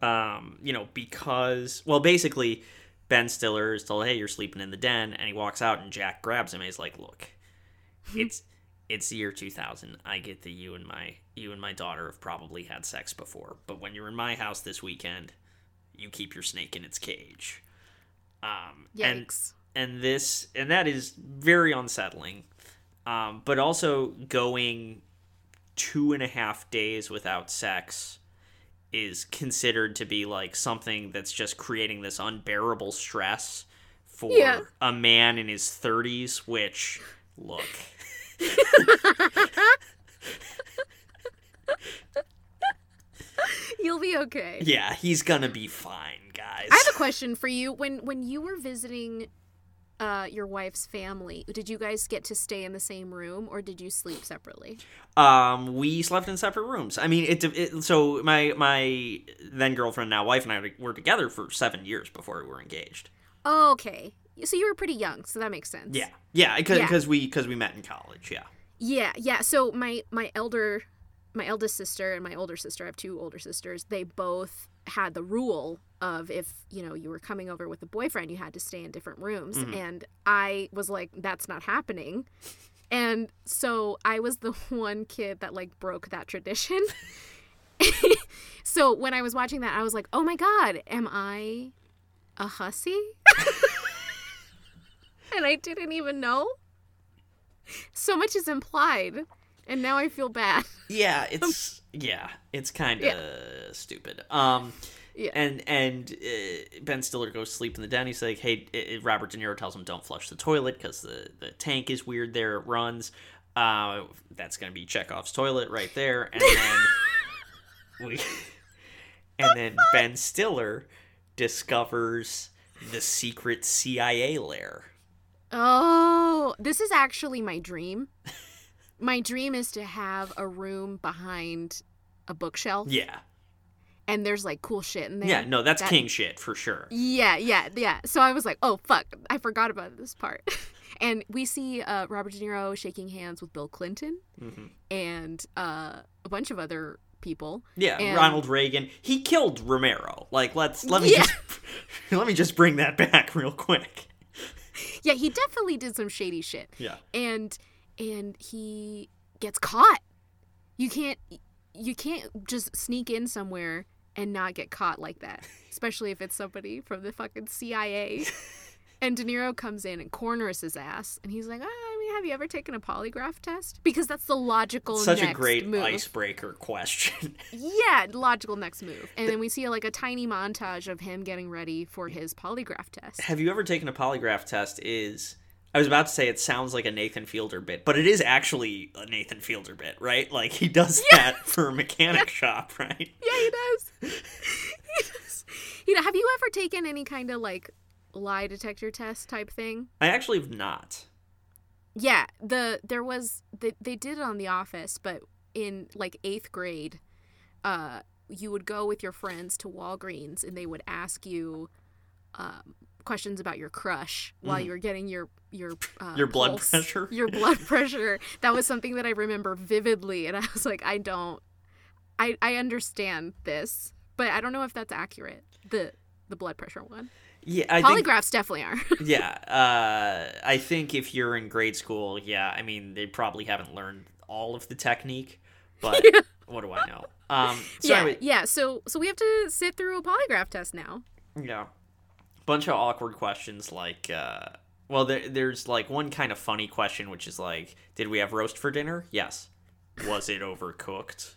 um, you know because well basically Ben Stiller is told hey you're sleeping in the den and he walks out and Jack grabs him and he's like look it's it's the year 2000 I get that you and my you and my daughter have probably had sex before but when you're in my house this weekend you keep your snake in its cage um, and and this and that is very unsettling. Um, but also going two and a half days without sex is considered to be like something that's just creating this unbearable stress for Yeah. a man in his 30s which look. You'll be okay. Yeah he's gonna be fine guys I have a question for you. When when you were visiting uh, your wife's family, did you guys get to stay in the same room or did you sleep separately? Um, we slept in separate rooms. I mean, it, it. So my my then girlfriend, now wife, and I were together for seven years before we were engaged. okay. So you were pretty young, so that makes sense. Yeah, yeah, because Yeah. we because we met in college. Yeah, Yeah, yeah. So my my elder my eldest sister and my older sister, I have two older sisters, they both had the rule of if, you know, you were coming over with a boyfriend, you had to stay in different rooms. Mm-hmm. And I was like, that's not happening. And so I was the one kid that like broke that tradition. so when I was watching that, I was like, oh my God, am I a hussy? and I didn't even know. So much is implied. And now I feel bad. yeah. It's yeah, it's kind of stupid. Um, Yeah. and and uh, Ben Stiller goes to sleep in the den. He's like, hey, uh, Robert De Niro tells him don't flush the toilet because the the tank is weird there. It runs. Uh, that's gonna be Chekhov's toilet right there, and then we, and then Ben Stiller discovers the secret CIA lair. Oh, this is actually my dream. My dream is to have a room behind a bookshelf Yeah, and there's like cool shit in there. yeah, no, that's That- king shit for sure. Yeah, yeah, yeah. So I was like, oh, fuck. I forgot about this part. and we see uh, Robert De Niro shaking hands with Bill Clinton Mm-hmm. and uh, a bunch of other people. Yeah, And- Ronald Reagan. He killed Romero. Like, let's let me Yeah. just let me just bring that back real quick. Yeah, he definitely did some shady shit. Yeah. and and he gets caught. You can't you can't just sneak in somewhere and not get caught like that, especially if it's somebody from the fucking CIA. and De Niro comes in and corners his ass, and he's like, ah, "I mean, have you ever taken a polygraph test? Because that's the logical Such a great move. icebreaker question. Yeah, logical next move. And then we see like a tiny montage of him getting ready for his polygraph test. have you ever taken a polygraph test? Is I was about to say it sounds like a Nathan Fielder bit, but it is actually a Nathan Fielder bit, right? Like he does that for a mechanic shop, right? Yeah, he does. he does. You know, have you ever taken any kind of like lie detector test type thing? I actually have not. Yeah, the there was they, they did it on The Office, but in like eighth grade, uh, you would go with your friends to Walgreens and they would ask you um, questions about your crush while you were getting your your uh, Mm-hmm. Your blood pulse- pressure? Your blood pressure. That was something that I remember vividly, and I was like, I don't, I I understand this, but I don't know if that's accurate. The the blood pressure one. Yeah, I think Polygraphs definitely are. yeah, uh, I think if you're in grade school, yeah, I mean they probably haven't learned all of the technique, but what do I know? Um, so yeah, anyway, yeah. So so we have to sit through a polygraph test now. Yeah. Bunch of awkward questions like uh well there, there's like one kind of funny question which is like did we have roast for dinner? Yes. Was it overcooked?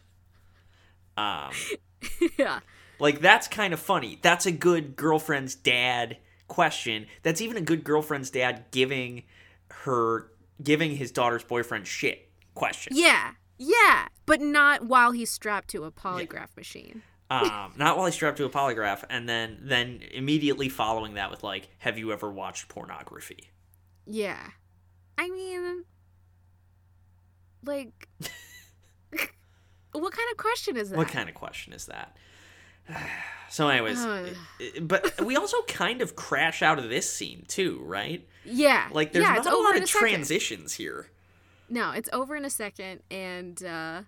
Um yeah. like that's kind of funny. That's a good girlfriend's dad question. That's even a good girlfriend's dad giving her giving his daughter's boyfriend shit question. Yeah. Yeah. But not while he's strapped to a polygraph machine. Um, not while he's strapped to a polygraph, and then then immediately following that with like, "Have you ever watched pornography?" Yeah. I mean, like, what kind of question is that? What kind of question is that? So, anyways, Ugh. but we also kind of crash out of this scene too, right? Yeah. Like, there's yeah, not a lot of a second. transitions here. No, it's over in a second, and uh,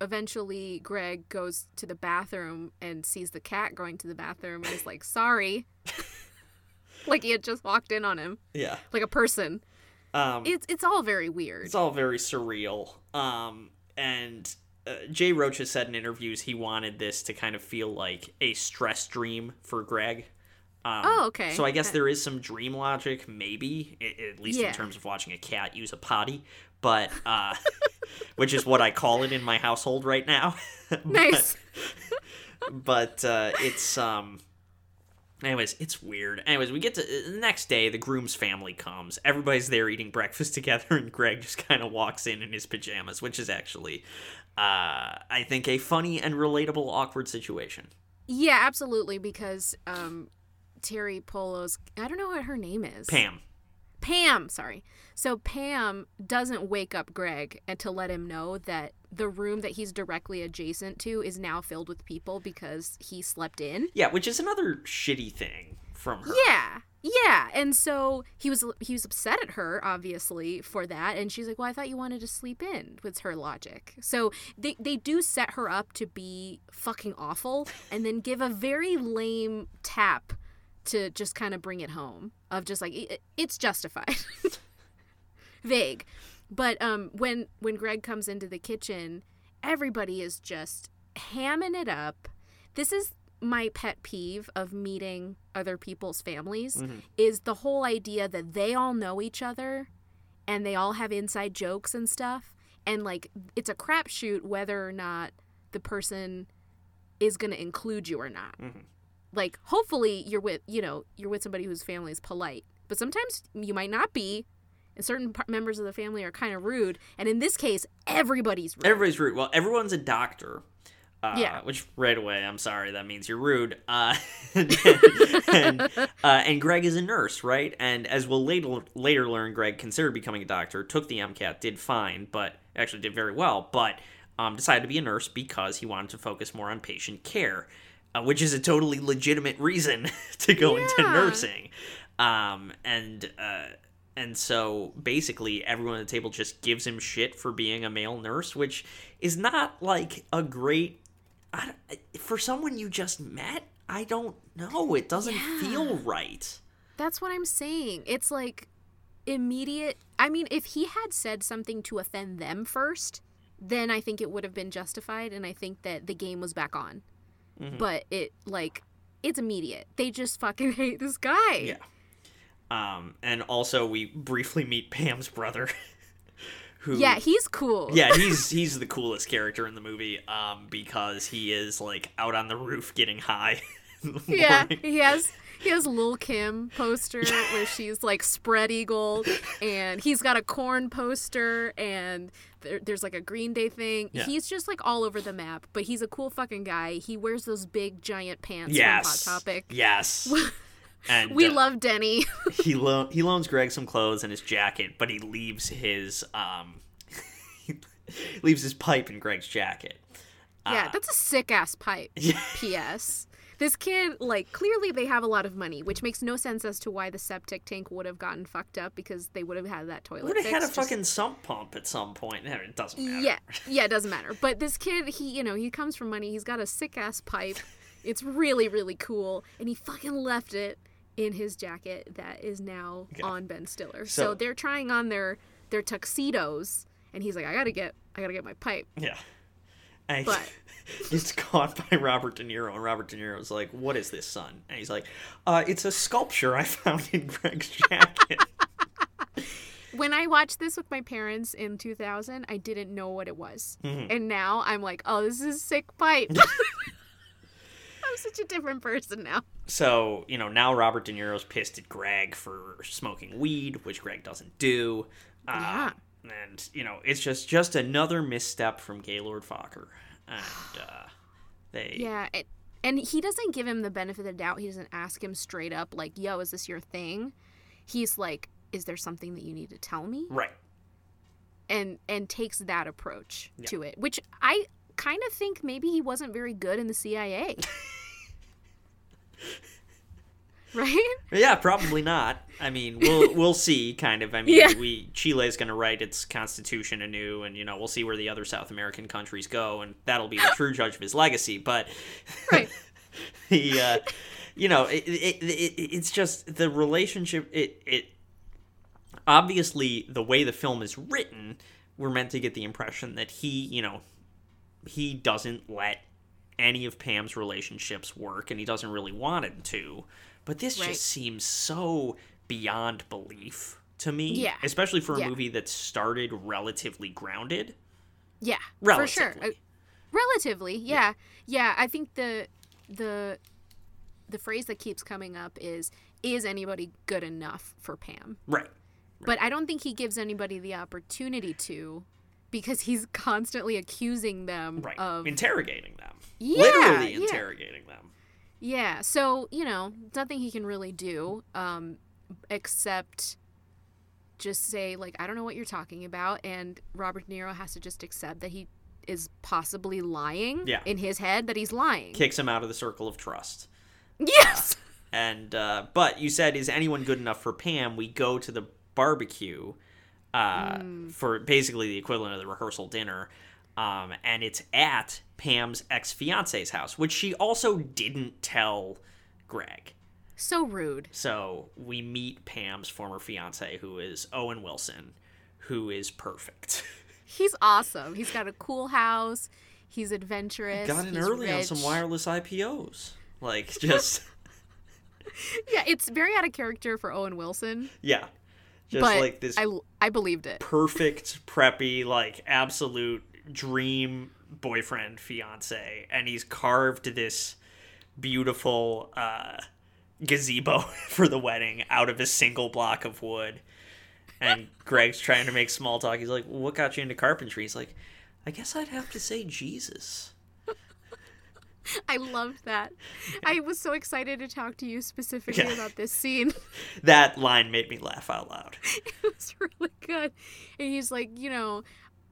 eventually Greg goes to the bathroom and sees the cat going to the bathroom and is like, sorry. like he had just walked in on him, Yeah. like a person. Um, It's it's all very weird. it's all very surreal. Um, and uh, Jay Roach has said in interviews he wanted this to kind of feel like a stress dream for Greg. Um, Oh, okay. So I guess there is some dream logic, maybe, at least Yeah. in terms of watching a cat use a potty, but uh, which is what I call it in my household right now. nice. but uh, it's um anyways it's weird anyways we get to the next day the groom's family comes everybody's there eating breakfast together and greg just kind of walks in in his pajamas which is actually uh i think a funny and relatable awkward situation Yeah, absolutely. Because um, Teri Polo's I don't know what her name is. pam Pam, sorry. So Pam doesn't wake up Greg and to let him know that the room that he's directly adjacent to is now filled with people because he slept in. yeah which is another shitty thing from her Yeah. Yeah, and so he was he was upset at her obviously for that and she's like, "Well, I thought you wanted to sleep in." Was her logic. So they they do set her up to be fucking awful and then give a very lame tap to just kind of bring it home of just like it, it's justified. Vague. But um when when Greg comes into the kitchen, everybody is just hamming it up. This is my pet peeve of meeting other people's families is the whole idea that they all know each other and they all have inside jokes and stuff and like it's a crapshoot whether or not the person is going to include you or not like hopefully you're with you know you're with somebody whose family is polite but sometimes you might not be and certain par- members of the family are kind of rude and in this case everybody's rude everybody's rude well everyone's a doctor uh, Yeah. Which right away, I'm sorry, that means you're rude. Uh, and and, uh, and Greg is a nurse, right? And as we'll later later learn, Greg considered becoming a doctor, took the MCAT, did fine, but actually did very well, but um, decided to be a nurse because he wanted to focus more on patient care, uh, which is a totally legitimate reason to go into nursing. Um, and uh, and so basically, everyone at the table just gives him shit for being a male nurse, which is not like a great. I, for someone you just met, I don't know. It doesn't feel right. That's what I'm saying. It's like immediate. I mean, if he had said something to offend them first, then I think it would have been justified, and I think that the game was back on. Mm-hmm. But it, like, it's immediate. They just fucking hate this guy. Yeah. Um, and also we briefly meet Pam's brother. Who, Yeah, he's cool. yeah, he's he's the coolest character in the movie um, because he is like out on the roof getting high. Yeah, he has he has a Lil Kim poster where she's like spread eagle, and he's got a Korn poster, and there, there's like a Green Day thing. Yeah. He's just like all over the map, but he's a cool fucking guy. He wears those big giant pants Yes. Hot Topic. Yes. And We uh, love Denny. he lo- he loans Greg some clothes and his jacket, but he leaves his um leaves his pipe in Greg's jacket. yeah, that's a sick ass pipe. P.S. This kid, like, clearly they have a lot of money, which makes no sense as to why the septic tank would have gotten fucked up because they would have had that toilet. Would have had a just- fucking sump pump at some point. It doesn't matter. Yeah, yeah, it doesn't matter. But this kid, he, you know, he comes from money. He's got a sick ass pipe. It's really, really cool, and he fucking left it in his jacket that is now on Ben Stiller. So, So- they're trying on their their tuxedos, and he's like, I gotta get, I gotta get my pipe. Yeah. And But- it's caught by Robert De Niro, and Robert De Niro's like, "What is this, son?" And he's like, "Uh, it's a sculpture I found in Greg's jacket." When I watched this with my parents in 2000, I didn't know what it was, and now I'm like, oh, this is a sick pipe. I'm such a different person now. so you know now Robert De Niro's pissed at Greg for smoking weed, which Greg doesn't do. Uh, Yeah. And you know it's just just another misstep from Gaylord Focker, and uh, they Yeah, and, and he doesn't give him the benefit of the doubt. He doesn't ask him straight up, like, yo, is this your thing? He's like, is there something that you need to tell me? right. And and takes that approach to it, which I kind of think maybe he wasn't very good in the CIA. right? Yeah, probably not. I mean, we'll we'll see. Kind of. I mean, Yeah. we Chile's going to write its constitution anew, and you know we'll see where the other South American countries go, and that'll be the true judge of his legacy. But Right. the, uh, you know, it, it, it, it's just the relationship. It it obviously the way the film is written, we're meant to get the impression that he, you know, he doesn't let any of Pam's relationships work, and he doesn't really want it to. But this Right. just seems so beyond belief to me. Yeah. Especially for a Yeah. movie that started relatively grounded. Yeah, for sure. Relatively. Uh, relatively, yeah. yeah, I think the the the phrase that keeps coming up is "Is anybody good enough for Pam?" Right. But I don't think he gives anybody the opportunity to, because he's constantly accusing them Right. of Interrogating them. Yeah, Literally yeah. interrogating them. Yeah. So you know, nothing he can really do, um, except just say like, "I don't know what you're talking about," and Robert De Niro has to just accept that he is possibly lying Yeah. in his head that he's lying. Kicks him out of the circle of trust. Yes. And uh, but you said, is anyone good enough for Pam? We go to the barbecue uh, Mm. for basically the equivalent of the rehearsal dinner, um, and it's at Pam's ex fiance's house, which she also didn't tell Greg. So rude. So we meet Pam's former fiance, who is Owen Wilson, who is perfect. He's awesome. He's got a cool house. He's adventurous. Got in early on some wireless IPOs. Like just Yeah, it's very out of character for Owen Wilson, yeah, just but like this I I believed it. perfect preppy like absolute dream boyfriend fiance and he's carved this beautiful uh gazebo for the wedding out of a single block of wood and greg's trying to make small talk he's like what got you into carpentry he's like i guess i'd have to say jesus I loved that. I was so excited to talk to you specifically Yeah. about this scene. that line made me laugh out loud it was really good. And he's like, you know,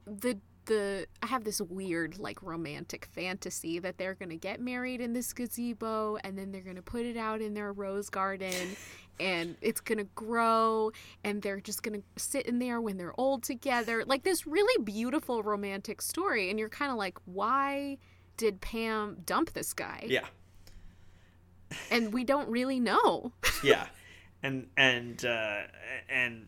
the the I have this weird like romantic fantasy that they're gonna get married in this gazebo and then they're gonna put it out in their rose garden and it's gonna grow and they're just gonna sit in there when they're old together. Like this really beautiful romantic story. And you're kinda like, why did Pam dump this guy? yeah And we don't really know. yeah and and uh and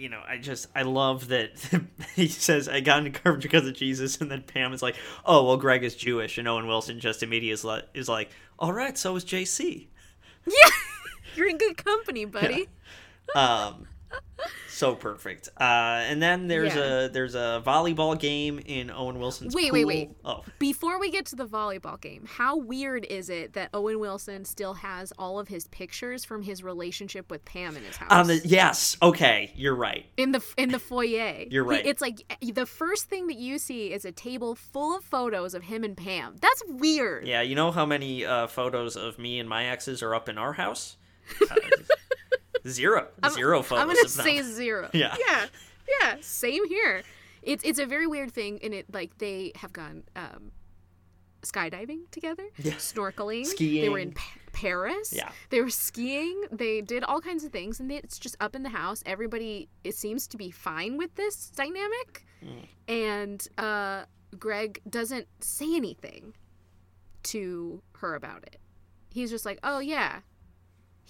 you know i just i love that he says i got into carpentry because of jesus and then pam is like oh well greg is jewish and owen wilson just immediately is like, is like all right so is jc yeah. You're in good company, buddy. um, so perfect. Uh, and then there's Yeah. a there's a volleyball game in Owen Wilson's Wait, pool. wait, wait. Oh, Before we get to the volleyball game, how weird is it that Owen Wilson still has all of his pictures from his relationship with Pam in his house? on the yes. Okay, you're right. in the in the foyer. You're right. It's like the first thing that you see is a table full of photos of him and Pam. That's weird. Yeah, you know how many uh, photos of me and my exes are up in our house? Zero, zero photos I'm gonna of them. say zero. Yeah. yeah, yeah. Same here. It's it's a very weird thing, and it like they have gone um, skydiving together, Yeah. snorkeling. They were in pa- Paris. Yeah. they were skiing. They did all kinds of things, and it's just up in the house. Everybody it seems to be fine with this dynamic, Mm. and uh, Greg doesn't say anything to her about it. He's just like, "Oh yeah,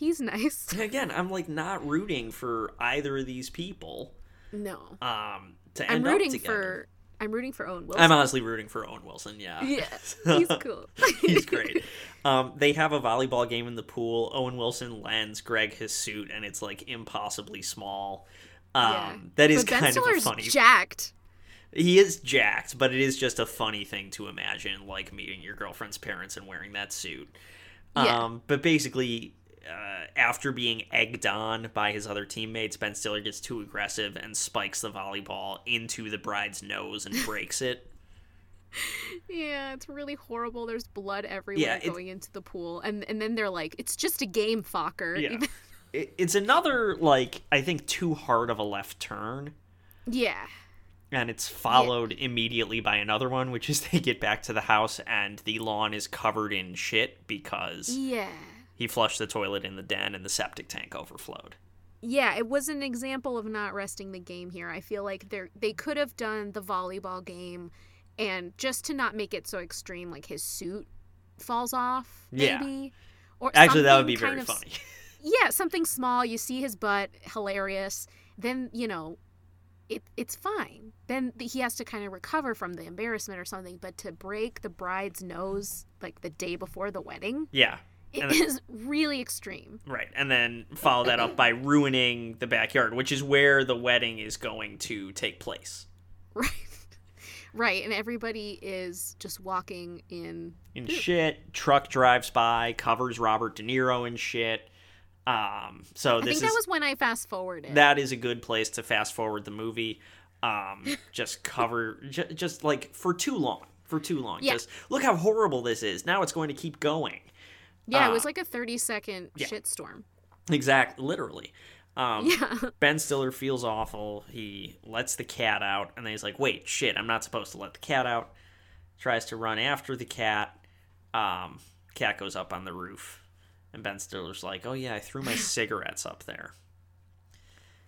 he's nice." Again, I'm like not rooting for either of these people. no. Um, to I'm end rooting up together. for I'm rooting for Owen Wilson. I'm honestly rooting for Owen Wilson. Yeah, yeah, he's cool. he's great. Um, they have a volleyball game in the pool. Owen Wilson lends Greg his suit, and it's like impossibly small. Um, Yeah. That is kind of a funny. jacked. he is jacked, but it is just a funny thing to imagine, like meeting your girlfriend's parents and wearing that suit. Yeah. Um, but basically, uh, after being egged on by his other teammates, Ben Stiller gets too aggressive and spikes the volleyball into the bride's nose and breaks it. Yeah, it's really horrible. There's blood everywhere Yeah, it- going into the pool, and and then they're like, "It's just a game, Focker." Yeah. It- It's another, like, I think too hard of a left turn. yeah. and it's followed immediately by another one, which is they get back to the house and the lawn is covered in shit because Yeah. He flushed the toilet in the den and the septic tank overflowed. Yeah, it was an example of not resting the game here. I feel like they they could have done the volleyball game and just to not make it so extreme like his suit falls off Yeah. maybe or Actually, that would be very funny. yeah, something small. You see his butt, hilarious. Then you know, it it's fine. Then he has to kind of recover from the embarrassment or something. But to break the bride's nose like the day before the wedding, yeah, it And- is really extreme. right. And then follow that up by ruining the backyard, which is where the wedding is going to take place. Right. Right, and everybody is just walking in. In shit, truck drives by, covers Robert De Niro in shit. Um, so I this think is that was when I fast forwarded. that is a good place to fast forward the movie. Um, just cover, just, just like for too long, for too long. Yeah. Just look how horrible this is. Now it's going to keep going. Yeah, it uh, was like a thirty second yeah. shitstorm. Exact, literally. Um, Yeah. Ben Stiller feels awful. He lets the cat out, and then he's like, "Wait, shit! I'm not supposed to let the cat out." Tries to run after the cat. Um, cat goes up on the roof, and Ben Stiller's like, "Oh yeah, I threw my cigarettes up there."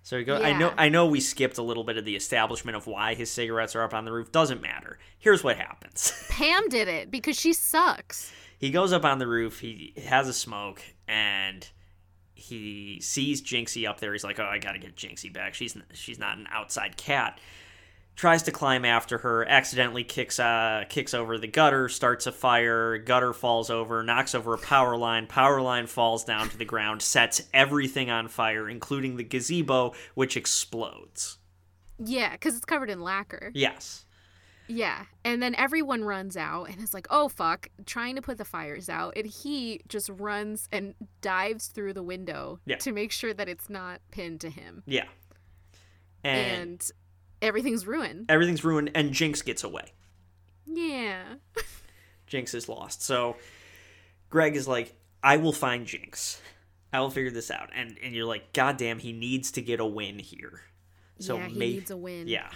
So we go. Yeah. I know. I know. We skipped a little bit of the establishment of why his cigarettes are up on the roof. Doesn't matter. Here's what happens. Pam did it because she sucks. He goes up on the roof he has a smoke and he sees jinxie up there. He's like oh i gotta get jinxie back. She's she's not an outside cat. Tries to climb after her accidentally kicks uh kicks over the gutter starts a fire gutter falls over knocks over a power line power line falls down to the ground sets everything on fire including the gazebo which explodes. Yeah, because it's covered in lacquer. yes Yeah, and then everyone runs out and is like, "Oh fuck!" trying to put the fires out, and he just runs and dives through the window Yeah. to make sure that it's not pinned to him, yeah and, and everything's ruined. everything's ruined and jinx gets away Yeah, Jinx is lost. So Greg is like, I will find Jinx. I will figure this out. And and you're like, God damn, he needs to get a win here. So yeah, he may- needs a win. Yeah.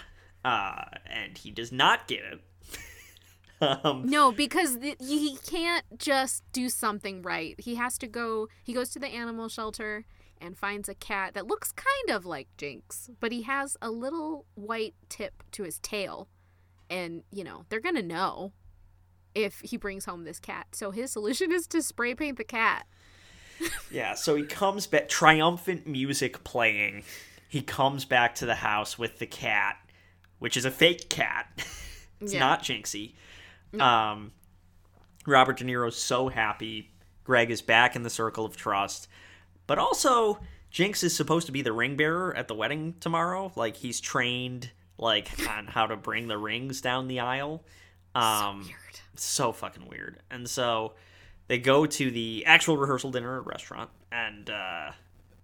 Uh, and he does not get it. um, No, because th- he can't just do something right. He has to go. He goes to the animal shelter and finds a cat that looks kind of like Jinx, but he has a little white tip to his tail, and you know they're gonna know if he brings home this cat. So his solution is to spray paint the cat. yeah, so he comes back, triumphant music playing. He comes back to the house with the cat, which is a fake cat. it's Yeah. not Jinxie. Um, Robert De Niro's so happy. Greg is back in the circle of trust. But also, Jinx is supposed to be the ring bearer at the wedding tomorrow. Like he's trained like on how to bring the rings down the aisle. Um, so weird. so fucking weird. And so they go to the actual rehearsal dinner at a restaurant, and uh,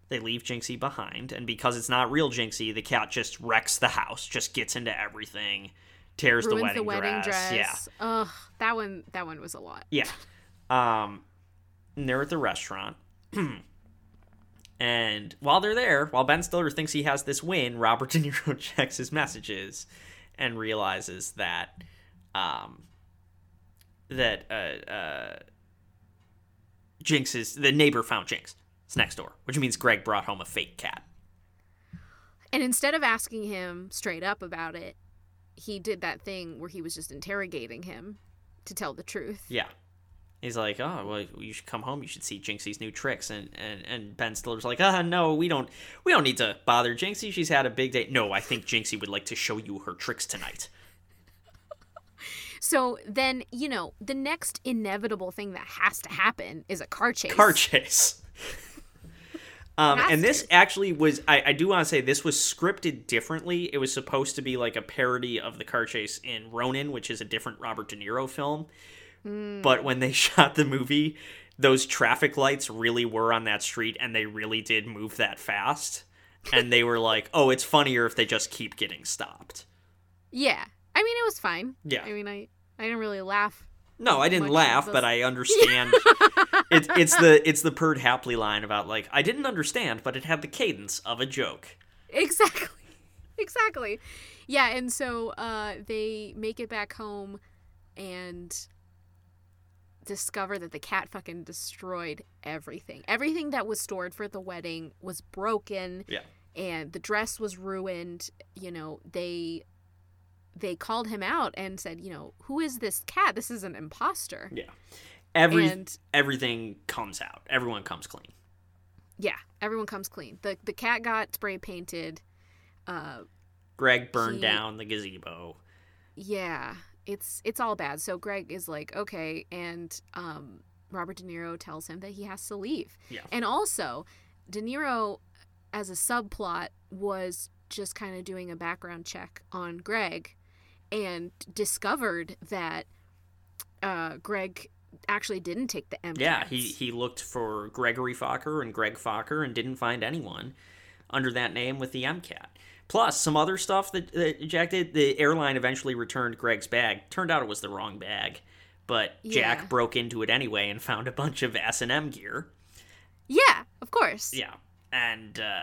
they leave Jinxie behind. And because it's not real Jinxie, the cat just wrecks the house, just gets into everything, tears the wedding, the wedding dress. dress. Yeah, Ugh, that one. That one was a lot. yeah. Um, and they're at the restaurant. and while they're there, while Ben Stiller thinks he has this win, Robert De Niro checks his messages and realizes that um that uh uh Jinx is the neighbor found Jinx. It's next door, which means Greg brought home a fake cat. And instead of asking him straight up about it, he did that thing where he was just interrogating him to tell the truth. Yeah. He's like, oh, well, you should come home. You should see Jinxie's new tricks. And, and, and Ben Stiller's like, ah, no, we don't, we don't need to bother Jinxie. She's had a big day. No, I think Jinxie would like to show you her tricks tonight. So then, you know, the next inevitable thing that has to happen is a car chase. Car chase. Um, and this actually was, I, I do want to say, this was scripted differently. It was supposed to be like a parody of the car chase in Ronin, which is a different Robert De Niro film. But when they shot the movie, those traffic lights really were on that street and they really did move that fast. And they were like, oh, it's funnier if they just keep getting stopped. Yeah. I mean, it was fine. Yeah. I mean, I, I didn't really laugh. No, I didn't laugh, but I understand. It's it's the it's the Perd Hapley line about like I didn't understand, but it had the cadence of a joke. Exactly. Exactly. Yeah, and so uh, they make it back home and discover that the cat fucking destroyed everything. Everything that was stored for the wedding was broken Yeah. and the dress was ruined. You know, they they called him out and said, you know, who is this cat? This is an imposter. Yeah. Every And- everything comes out. Everyone comes clean. Yeah, everyone comes clean. The the cat got spray painted. Uh Greg burned He- down the gazebo. Yeah, it's it's all bad. So Greg is like, okay, and um, Robert De Niro tells him that he has to leave. Yeah. And also, De Niro, as a subplot, was just kind of doing a background check on Greg, and discovered that uh, Greg actually didn't take the MCATs. Yeah, he he looked for Gregory Focker and Greg Focker and didn't find anyone under that name with the MCAT. Plus, some other stuff that, that Jack did. The airline eventually returned Greg's bag. Turned out it was the wrong bag, but Yeah. Jack broke into it anyway and found a bunch of S and M gear. Yeah, of course. Yeah, and uh,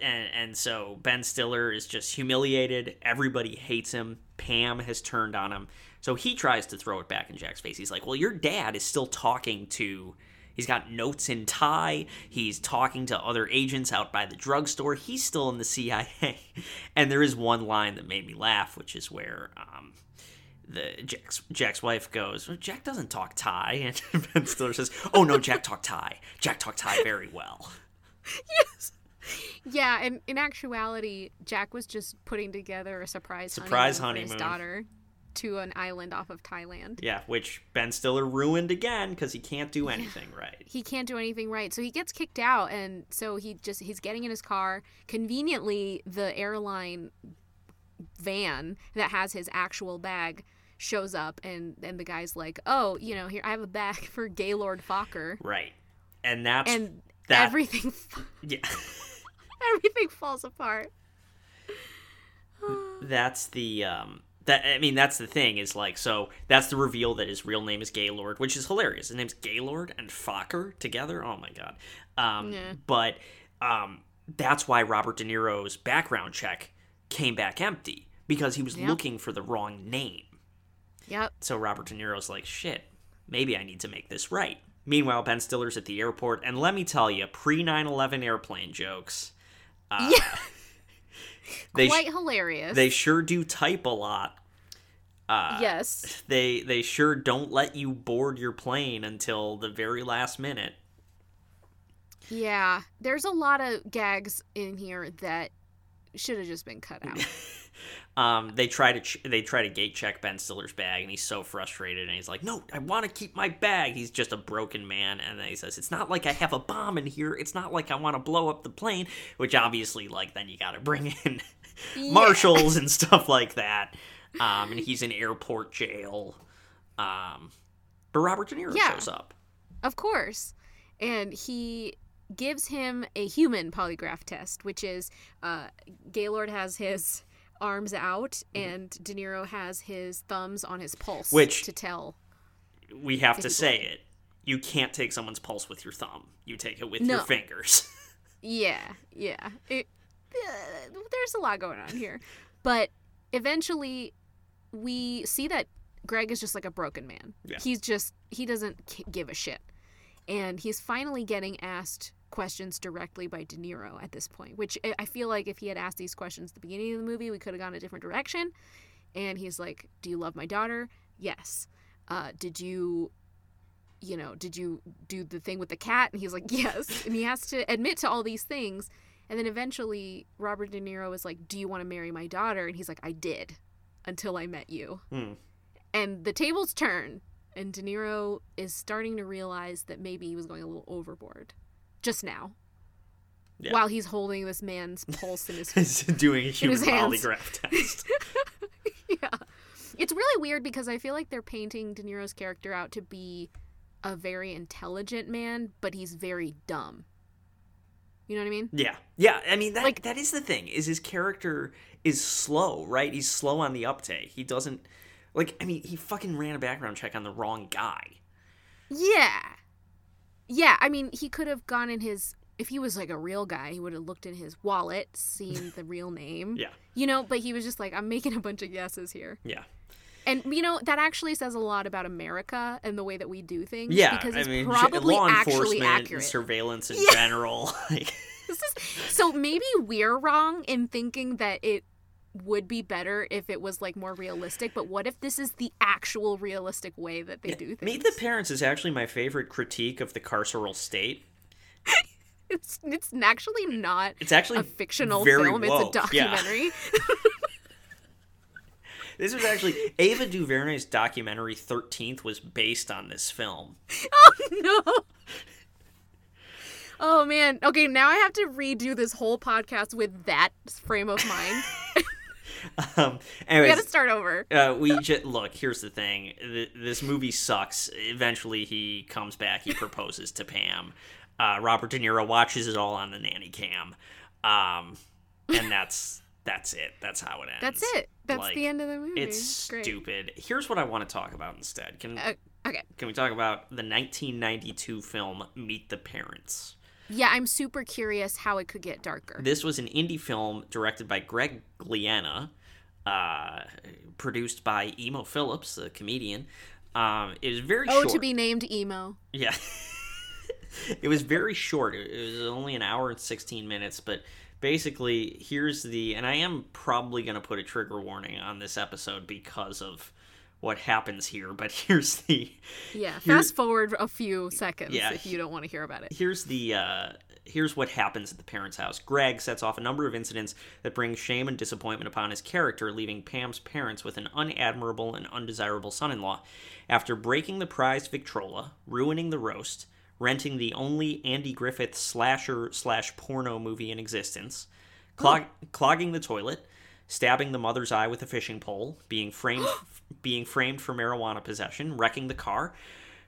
and and so Ben Stiller is just humiliated. Everybody hates him. Pam has turned on him. So he tries to throw it back in Jack's face. He's like, "Well, your dad is still talking to. He's got notes in Thai. He's talking to other agents out by the drugstore. He's still in the CIA." And there is one line that made me laugh, which is where um, the Jack's Jack's wife goes, well, "Jack doesn't talk Thai," and Ben Stiller says, "Oh no, Jack talked Thai. Jack talked Thai very well." Yes. Yeah, and in actuality, Jack was just putting together a surprise Surprise honeymoon for his daughter to an island off of Thailand. Yeah, which Ben Stiller ruined again because he can't do anything right. He can't do anything right, so he gets kicked out, and so he just he's getting in his car. Conveniently, the airline van that has his actual bag shows up, and and the guy's like, "Oh, you know, here I have a bag for Gaylord Focker," Right, and that's and that. everything yeah, everything falls apart. that's the um. That I mean, that's the thing is like so. That's the reveal that his real name is Gaylord, which is hilarious. His name's Gaylord and Focker together. Oh my god. Um, Yeah. but um, that's why Robert De Niro's background check came back empty because he was Yep. looking for the wrong name. Yep. So Robert De Niro's like, shit, maybe I need to make this right. Meanwhile, Ben Stiller's at the airport, and let me tell you, pre 9 11 airplane jokes. Uh, Yeah. they, sh- Quite hilarious. they sure do type a lot. Uh, yes. They they sure don't let you board your plane until the very last minute. Yeah, there's a lot of gags in here that should have just been cut out. um, they try to ch- they try to gate check Ben Stiller's bag, and he's so frustrated, and he's like, "No, I want to keep my bag." He's just a broken man, and then he says, "It's not like I have a bomb in here. It's not like I want to blow up the plane." Which obviously, like, then you got to bring in marshals and stuff like that. Um, and he's in airport jail. Um, but Robert De Niro Yeah. shows up. Of course. And he gives him a human polygraph test, which is uh, Gaylord has his arms out and De Niro has his thumbs on his pulse Which- to tell. We have to say it. You can't take someone's pulse with your thumb. You take it with No. your fingers. Yeah, yeah. It, uh, there's a lot going on here. But eventually, we see that Greg is just like a broken man. Yeah. He's just, he doesn't k- give a shit. And he's finally getting asked questions directly by De Niro at this point, which I- I feel like if he had asked these questions at the beginning of the movie, we could have gone a different direction. And he's like, Do you love my daughter? Yes. Uh, did you you know, did you do the thing with the cat? And he's like, yes. And he has to admit to all these things. And then eventually, Robert De Niro is like, do you want to marry my daughter? And he's like, I did until I met you. Hmm. And the tables turn. And De Niro is starting to realize that maybe he was going a little overboard just now. Yeah. While he's holding this man's pulse in his He's doing a human polygraph test. yeah. It's really weird because I feel like they're painting De Niro's character out to be a very intelligent man, but he's very dumb. You know what I mean? Yeah, yeah. I mean that Like- that is the thing. Is his character is slow, right? He's slow on the uptake. He doesn't like. I mean, he fucking ran a background check on the wrong guy. Yeah. Yeah, I mean, he could have gone in his if he was like a real guy, he would have looked in his wallet, seen the real name. Yeah, You know, but he was just like, I'm making a bunch of guesses here. yeah, And you know, that actually says a lot about America and the way that we do things. yeah. Because I it's mean, probably law actually enforcement, accurate. surveillance in Yeah. general. Like, This is so maybe we're wrong in thinking that it would be better if it was like more realistic, but what if this is the actual realistic way that they do things? Meet the Parents is actually my favorite critique of the carceral state. it's it's actually not It's actually a fictional film, it's a yeah. documentary. This was actually Ava DuVernay's documentary Thirteenth was based on this film. Oh no. Oh man. Okay, now I have to redo this whole podcast with that frame of mind. Um, we got to start over. Uh, we just look. Here's the thing. Th- This movie sucks. Eventually, he comes back. He proposes to Pam. Uh, Robert De Niro watches it all on the nanny cam, um, and that's that's it. That's how it ends. That's it. That's Like, the end of the movie. It's Great. stupid. Here's what I want to talk about instead. Can Uh, okay. can we talk about the 1992 film Meet the Parents? Yeah, I'm super curious how it could get darker. This was an indie film directed by Greg Glienna, uh, produced by Emo Philips, the comedian. Um, it was very oh, short. to be named emo. Yeah. it was very short. It it was only an hour and 16 minutes, but basically, here's the. And I am probably going to put a trigger warning on this episode because of what happens here, but here's the. Yeah, Here- fast forward a few seconds Yeah. if you don't want to hear about it. Here's the. Uh, here's what happens at the parents' house. Greg sets off a number of incidents that bring shame and disappointment upon his character, leaving Pam's parents with an unadmirable and undesirable son-in-law. After breaking the prized Victrola, ruining the roast, renting the only Andy Griffith slasher slash porno movie in existence, clog- clogging the toilet, stabbing the mother's eye with a fishing pole, being framed being framed for marijuana possession, wrecking the car,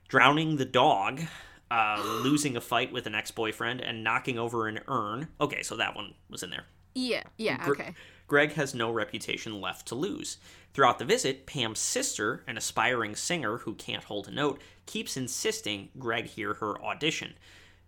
drowning the dog, uh, losing a fight with an ex-boyfriend, and knocking over an urn. Okay, so that one was in there. Yeah, yeah, okay. Greg has no reputation left to lose. Throughout the visit, Pam's sister, an aspiring singer who can't hold a note, keeps insisting Greg hear her audition,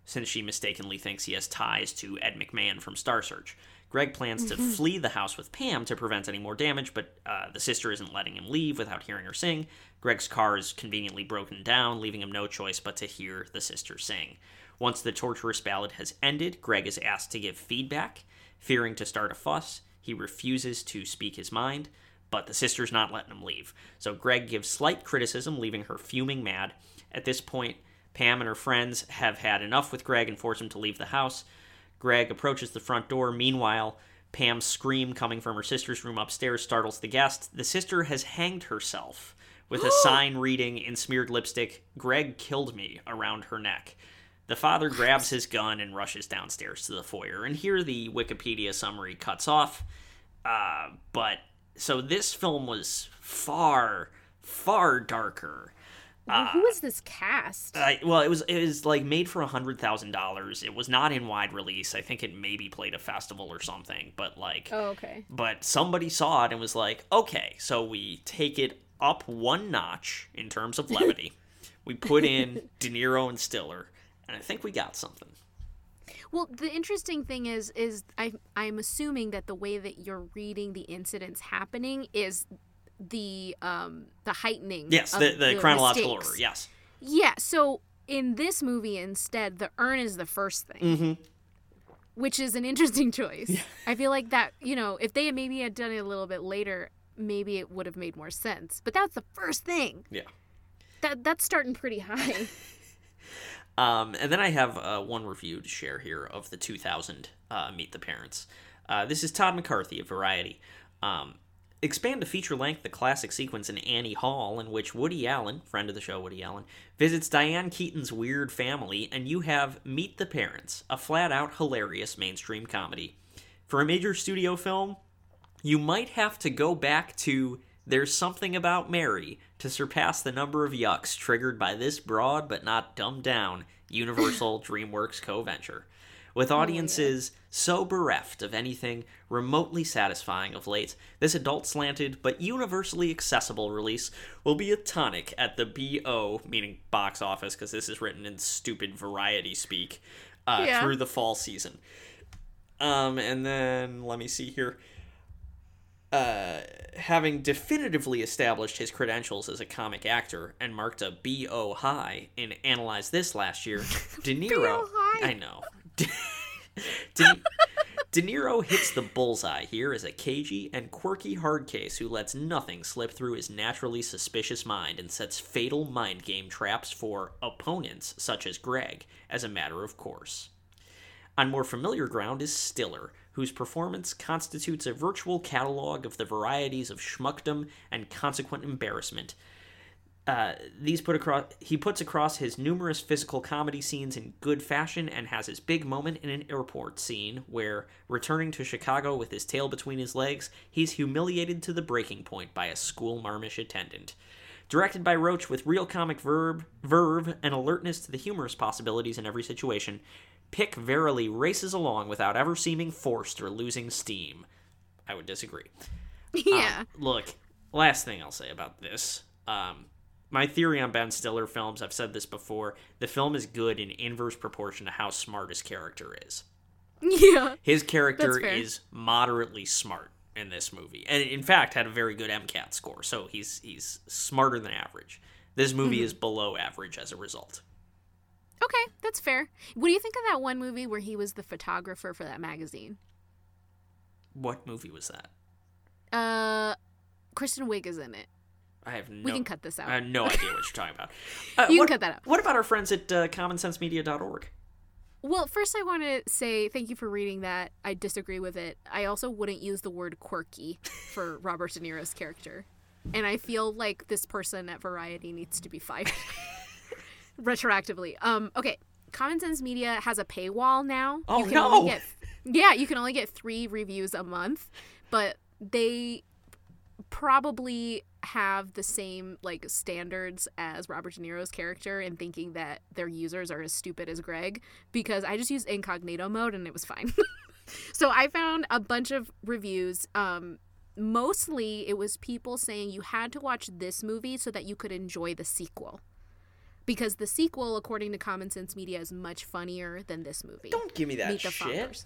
since she mistakenly thinks he has ties to Ed McMahon from Star Search. Greg plans to flee the house with Pam to prevent any more damage, but uh, the sister isn't letting him leave without hearing her sing. Greg's car is conveniently broken down, leaving him no choice but to hear the sister sing. Once the torturous ballad has ended, Greg is asked to give feedback. Fearing to start a fuss, he refuses to speak his mind, but the sister's not letting him leave. So Greg gives slight criticism, leaving her fuming mad. At this point, Pam and her friends have had enough with Greg and force him to leave the house. Greg approaches the front door. Meanwhile, Pam's scream coming from her sister's room upstairs startles the guest. The sister has hanged herself with a sign reading in smeared lipstick, Greg killed me, around her neck. The father grabs his gun and rushes downstairs to the foyer. And here the Wikipedia summary cuts off. Uh, but so this film was far, far darker. Well, who is this cast? Uh, well, it was it was like made for a hundred thousand dollars. It was not in wide release. I think it maybe played a festival or something. But like, oh, okay. but somebody saw it and was like, okay, so we take it up one notch in terms of levity. we put in De Niro and Stiller, and I think we got something. Well, the interesting thing is, is I I'm assuming that the way that you're reading the incidents happening is the um the heightening. Yes, of the, the, chronological mistakes. order. Yes. Yeah. So in this movie, instead, the urn is the first thing. Mm-hmm. Which is an interesting choice. I feel like that, you know, if they maybe had done it a little bit later, maybe it would have made more sense. But that's the first thing. Yeah. That that's starting pretty high. Um, and then I have uh, one review to share here of the 2000 uh, Meet the Parents. Uh, this is Todd McCarthy of Variety. Um, expand to feature length the classic sequence in Annie Hall, in which Woody Allen, friend of the show Woody Allen, visits Diane Keaton's weird family, and you have Meet the Parents, a flat out hilarious mainstream comedy. For a major studio film, you might have to go back to There's Something About Mary to surpass the number of yucks triggered by this broad but not dumbed down Universal DreamWorks co venture. With audiences so bereft of anything remotely satisfying of late, this adult slanted but universally accessible release will be a tonic at the BO, meaning box office, because this is written in stupid variety speak, uh, Yeah. through the fall season. Um, and then let me see here. Uh, having definitively established his credentials as a comic actor and marked a BO high in Analyze This last year, De Niro. high. I know. De, De Niro hits the bullseye here as a cagey and quirky hard case who lets nothing slip through his naturally suspicious mind and sets fatal mind game traps for opponents such as Greg as a matter of course. On more familiar ground is Stiller, whose performance constitutes a virtual catalog of the varieties of schmuckdom and consequent embarrassment. Uh, these put across he puts across his numerous physical comedy scenes in good fashion and has his big moment in an airport scene where returning to chicago with his tail between his legs he's humiliated to the breaking point by a school marmish attendant directed by roach with real comic verb verve and alertness to the humorous possibilities in every situation pick verily races along without ever seeming forced or losing steam i would disagree yeah. um, look, last thing I'll say about this. Um, my theory on Ben Stiller films, I've said this before, the film is good in inverse proportion to how smart his character is. yeah. His character is moderately smart in this movie. And in fact had a very good MCAT score, so he's he's smarter than average. This movie Mm-hmm. is below average as a result. Okay, that's fair. What do you think of that one movie where he was the photographer for that magazine? What movie was that? Uh, Kristen Wiig is in it. I have no We can cut this out. I have no idea what you're talking about. Uh, You can what, cut that out. What about our friends at uh, commonsensemedia.org? Well, first I want to say thank you for reading that. I disagree with it. I also wouldn't use the word quirky for Robert De Niro's character. And I feel like this person at Variety needs to be fired retroactively. Um okay, Common Sense Media has a paywall now. Oh, you can no. Only get, yeah, you can only get 3 reviews a month, but they probably have the same like standards as Robert De Niro's character in thinking that their users are as stupid as Greg because I just used incognito mode and it was fine. so I found a bunch of reviews um mostly it was people saying you had to watch this movie so that you could enjoy the sequel. Because the sequel according to Common Sense Media is much funnier than this movie. Don't give me that Meet shit.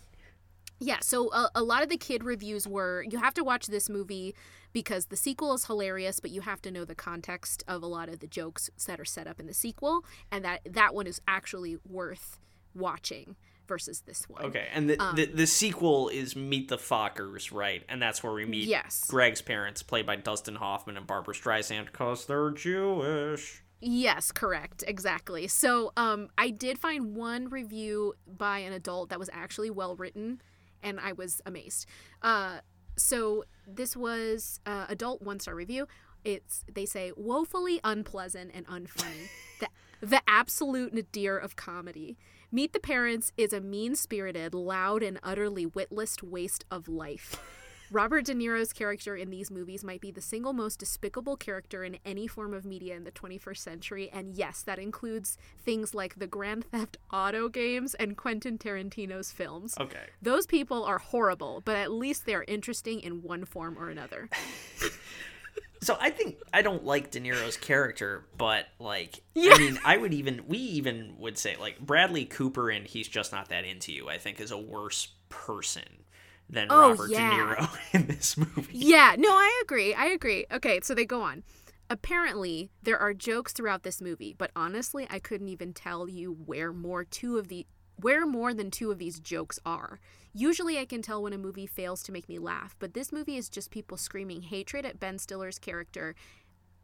Yeah, so a, a lot of the kid reviews were you have to watch this movie because the sequel is hilarious, but you have to know the context of a lot of the jokes that are set up in the sequel, and that that one is actually worth watching versus this one. Okay, and the, Um, the the sequel is Meet the Fockers, right? And that's where we meet Yes. Greg's parents, played by Dustin Hoffman and Barbara Streisand, because they're Jewish. Yes, correct. Exactly. So, um, I did find one review by an adult that was actually well written, and I was amazed. Uh, so this was uh, adult one star review. It's they say woefully unpleasant and unfunny. the the absolute nadir of comedy. Meet the Parents is a mean spirited, loud, and utterly witless waste of life. Robert De Niro's character in these movies might be the single most despicable character in any form of media in the 21st century, and yes, that includes things like the Grand Theft Auto games and Quentin Tarantino's films. Okay. Those people are horrible, but at least they're interesting in one form or another. So I think I don't like De Niro's character, but like Yeah. I mean, I would even we even would say like Bradley Cooper and he's just not that into you. I think is a worse person than Oh, Robert yeah. De Niro in this movie. Yeah, no, I agree. I agree. Okay, so they go on. Apparently, there are jokes throughout this movie, but honestly, I couldn't even tell you where more two of the where more than two of these jokes are. Usually I can tell when a movie fails to make me laugh, but this movie is just people screaming hatred at Ben Stiller's character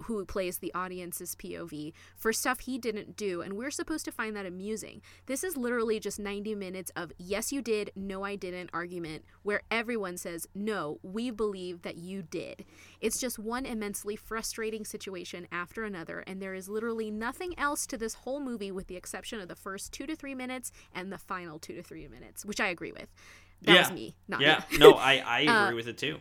who plays the audience's POV for stuff he didn't do, and we're supposed to find that amusing. This is literally just 90 minutes of yes, you did, no, I didn't argument where everyone says, no, we believe that you did. It's just one immensely frustrating situation after another, and there is literally nothing else to this whole movie with the exception of the first two to three minutes and the final two to three minutes, which I agree with. That yeah. was me, not yeah. you. no, I I agree Uh, with it too.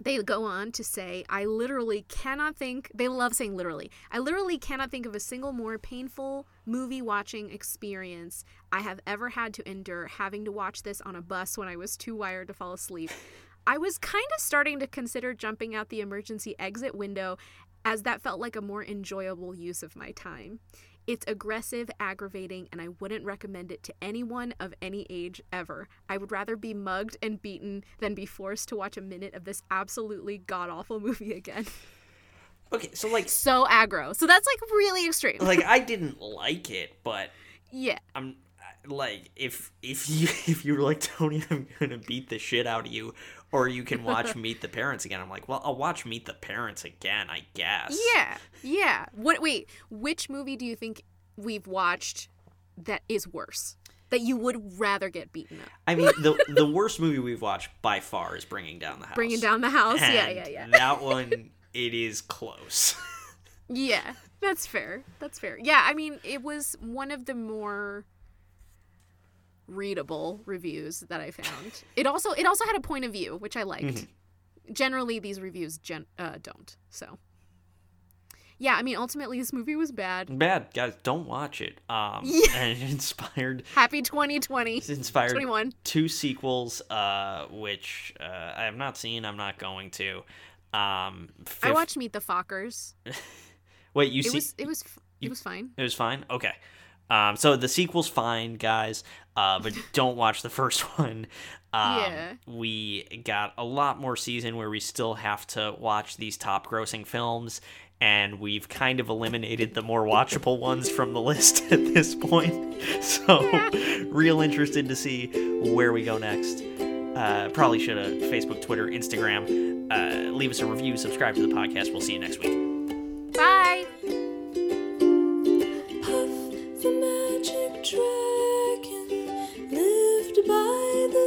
They go on to say, I literally cannot think, they love saying literally, I literally cannot think of a single more painful movie watching experience I have ever had to endure having to watch this on a bus when I was too wired to fall asleep. I was kind of starting to consider jumping out the emergency exit window as that felt like a more enjoyable use of my time. It's aggressive, aggravating, and I wouldn't recommend it to anyone of any age ever. I would rather be mugged and beaten than be forced to watch a minute of this absolutely god awful movie again. Okay, so like So aggro. So that's like really extreme. like I didn't like it, but yeah. I'm like if if you if you're like Tony, I'm gonna beat the shit out of you, or you can watch Meet the Parents again. I'm like, well, I'll watch Meet the Parents again, I guess. Yeah. Yeah. What wait, which movie do you think we've watched that is worse? That you would rather get beaten up? I mean, the the worst movie we've watched by far is Bringing Down the House. Bringing down the house? yeah, yeah, yeah. that one, it is close. Yeah, that's fair. That's fair. Yeah, I mean, it was one of the more readable reviews that I found. It also it also had a point of view, which I liked. Mm-hmm. Generally, these reviews gen- uh, don't. So, yeah, I mean, ultimately, this movie was bad. Bad guys, don't watch it. Um, Yeah. and it inspired Happy 2020. It's inspired 21. two sequels, uh, which uh, I have not seen. I'm not going to. Um, I watched Meet the Fockers. Wait, you It see? was it was f- it was fine. It was fine. Okay. Um, so the sequel's fine, guys. Uh, but don't watch the first one. Um, Yeah. We got a lot more season where we still have to watch these top grossing films, and we've kind of eliminated the more watchable ones from the list at this point. So, real interested to see where we go next. Uh, probably should have Facebook, Twitter, Instagram. Uh, leave us a review, subscribe to the podcast. We'll see you next week. Bye.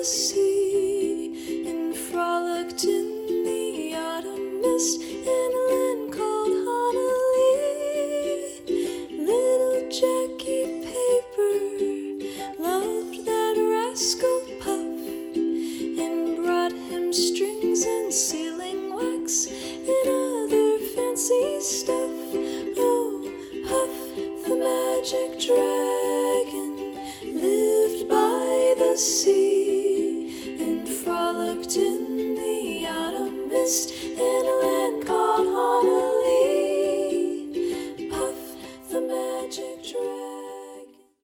The sea and frolicked in the autumn mist in a land called Honolulu. Little Jackie Paper loved that rascal Puff and brought him strings and sealing wax and other fancy stuff. Oh, Puff the magic dragon lived by the sea and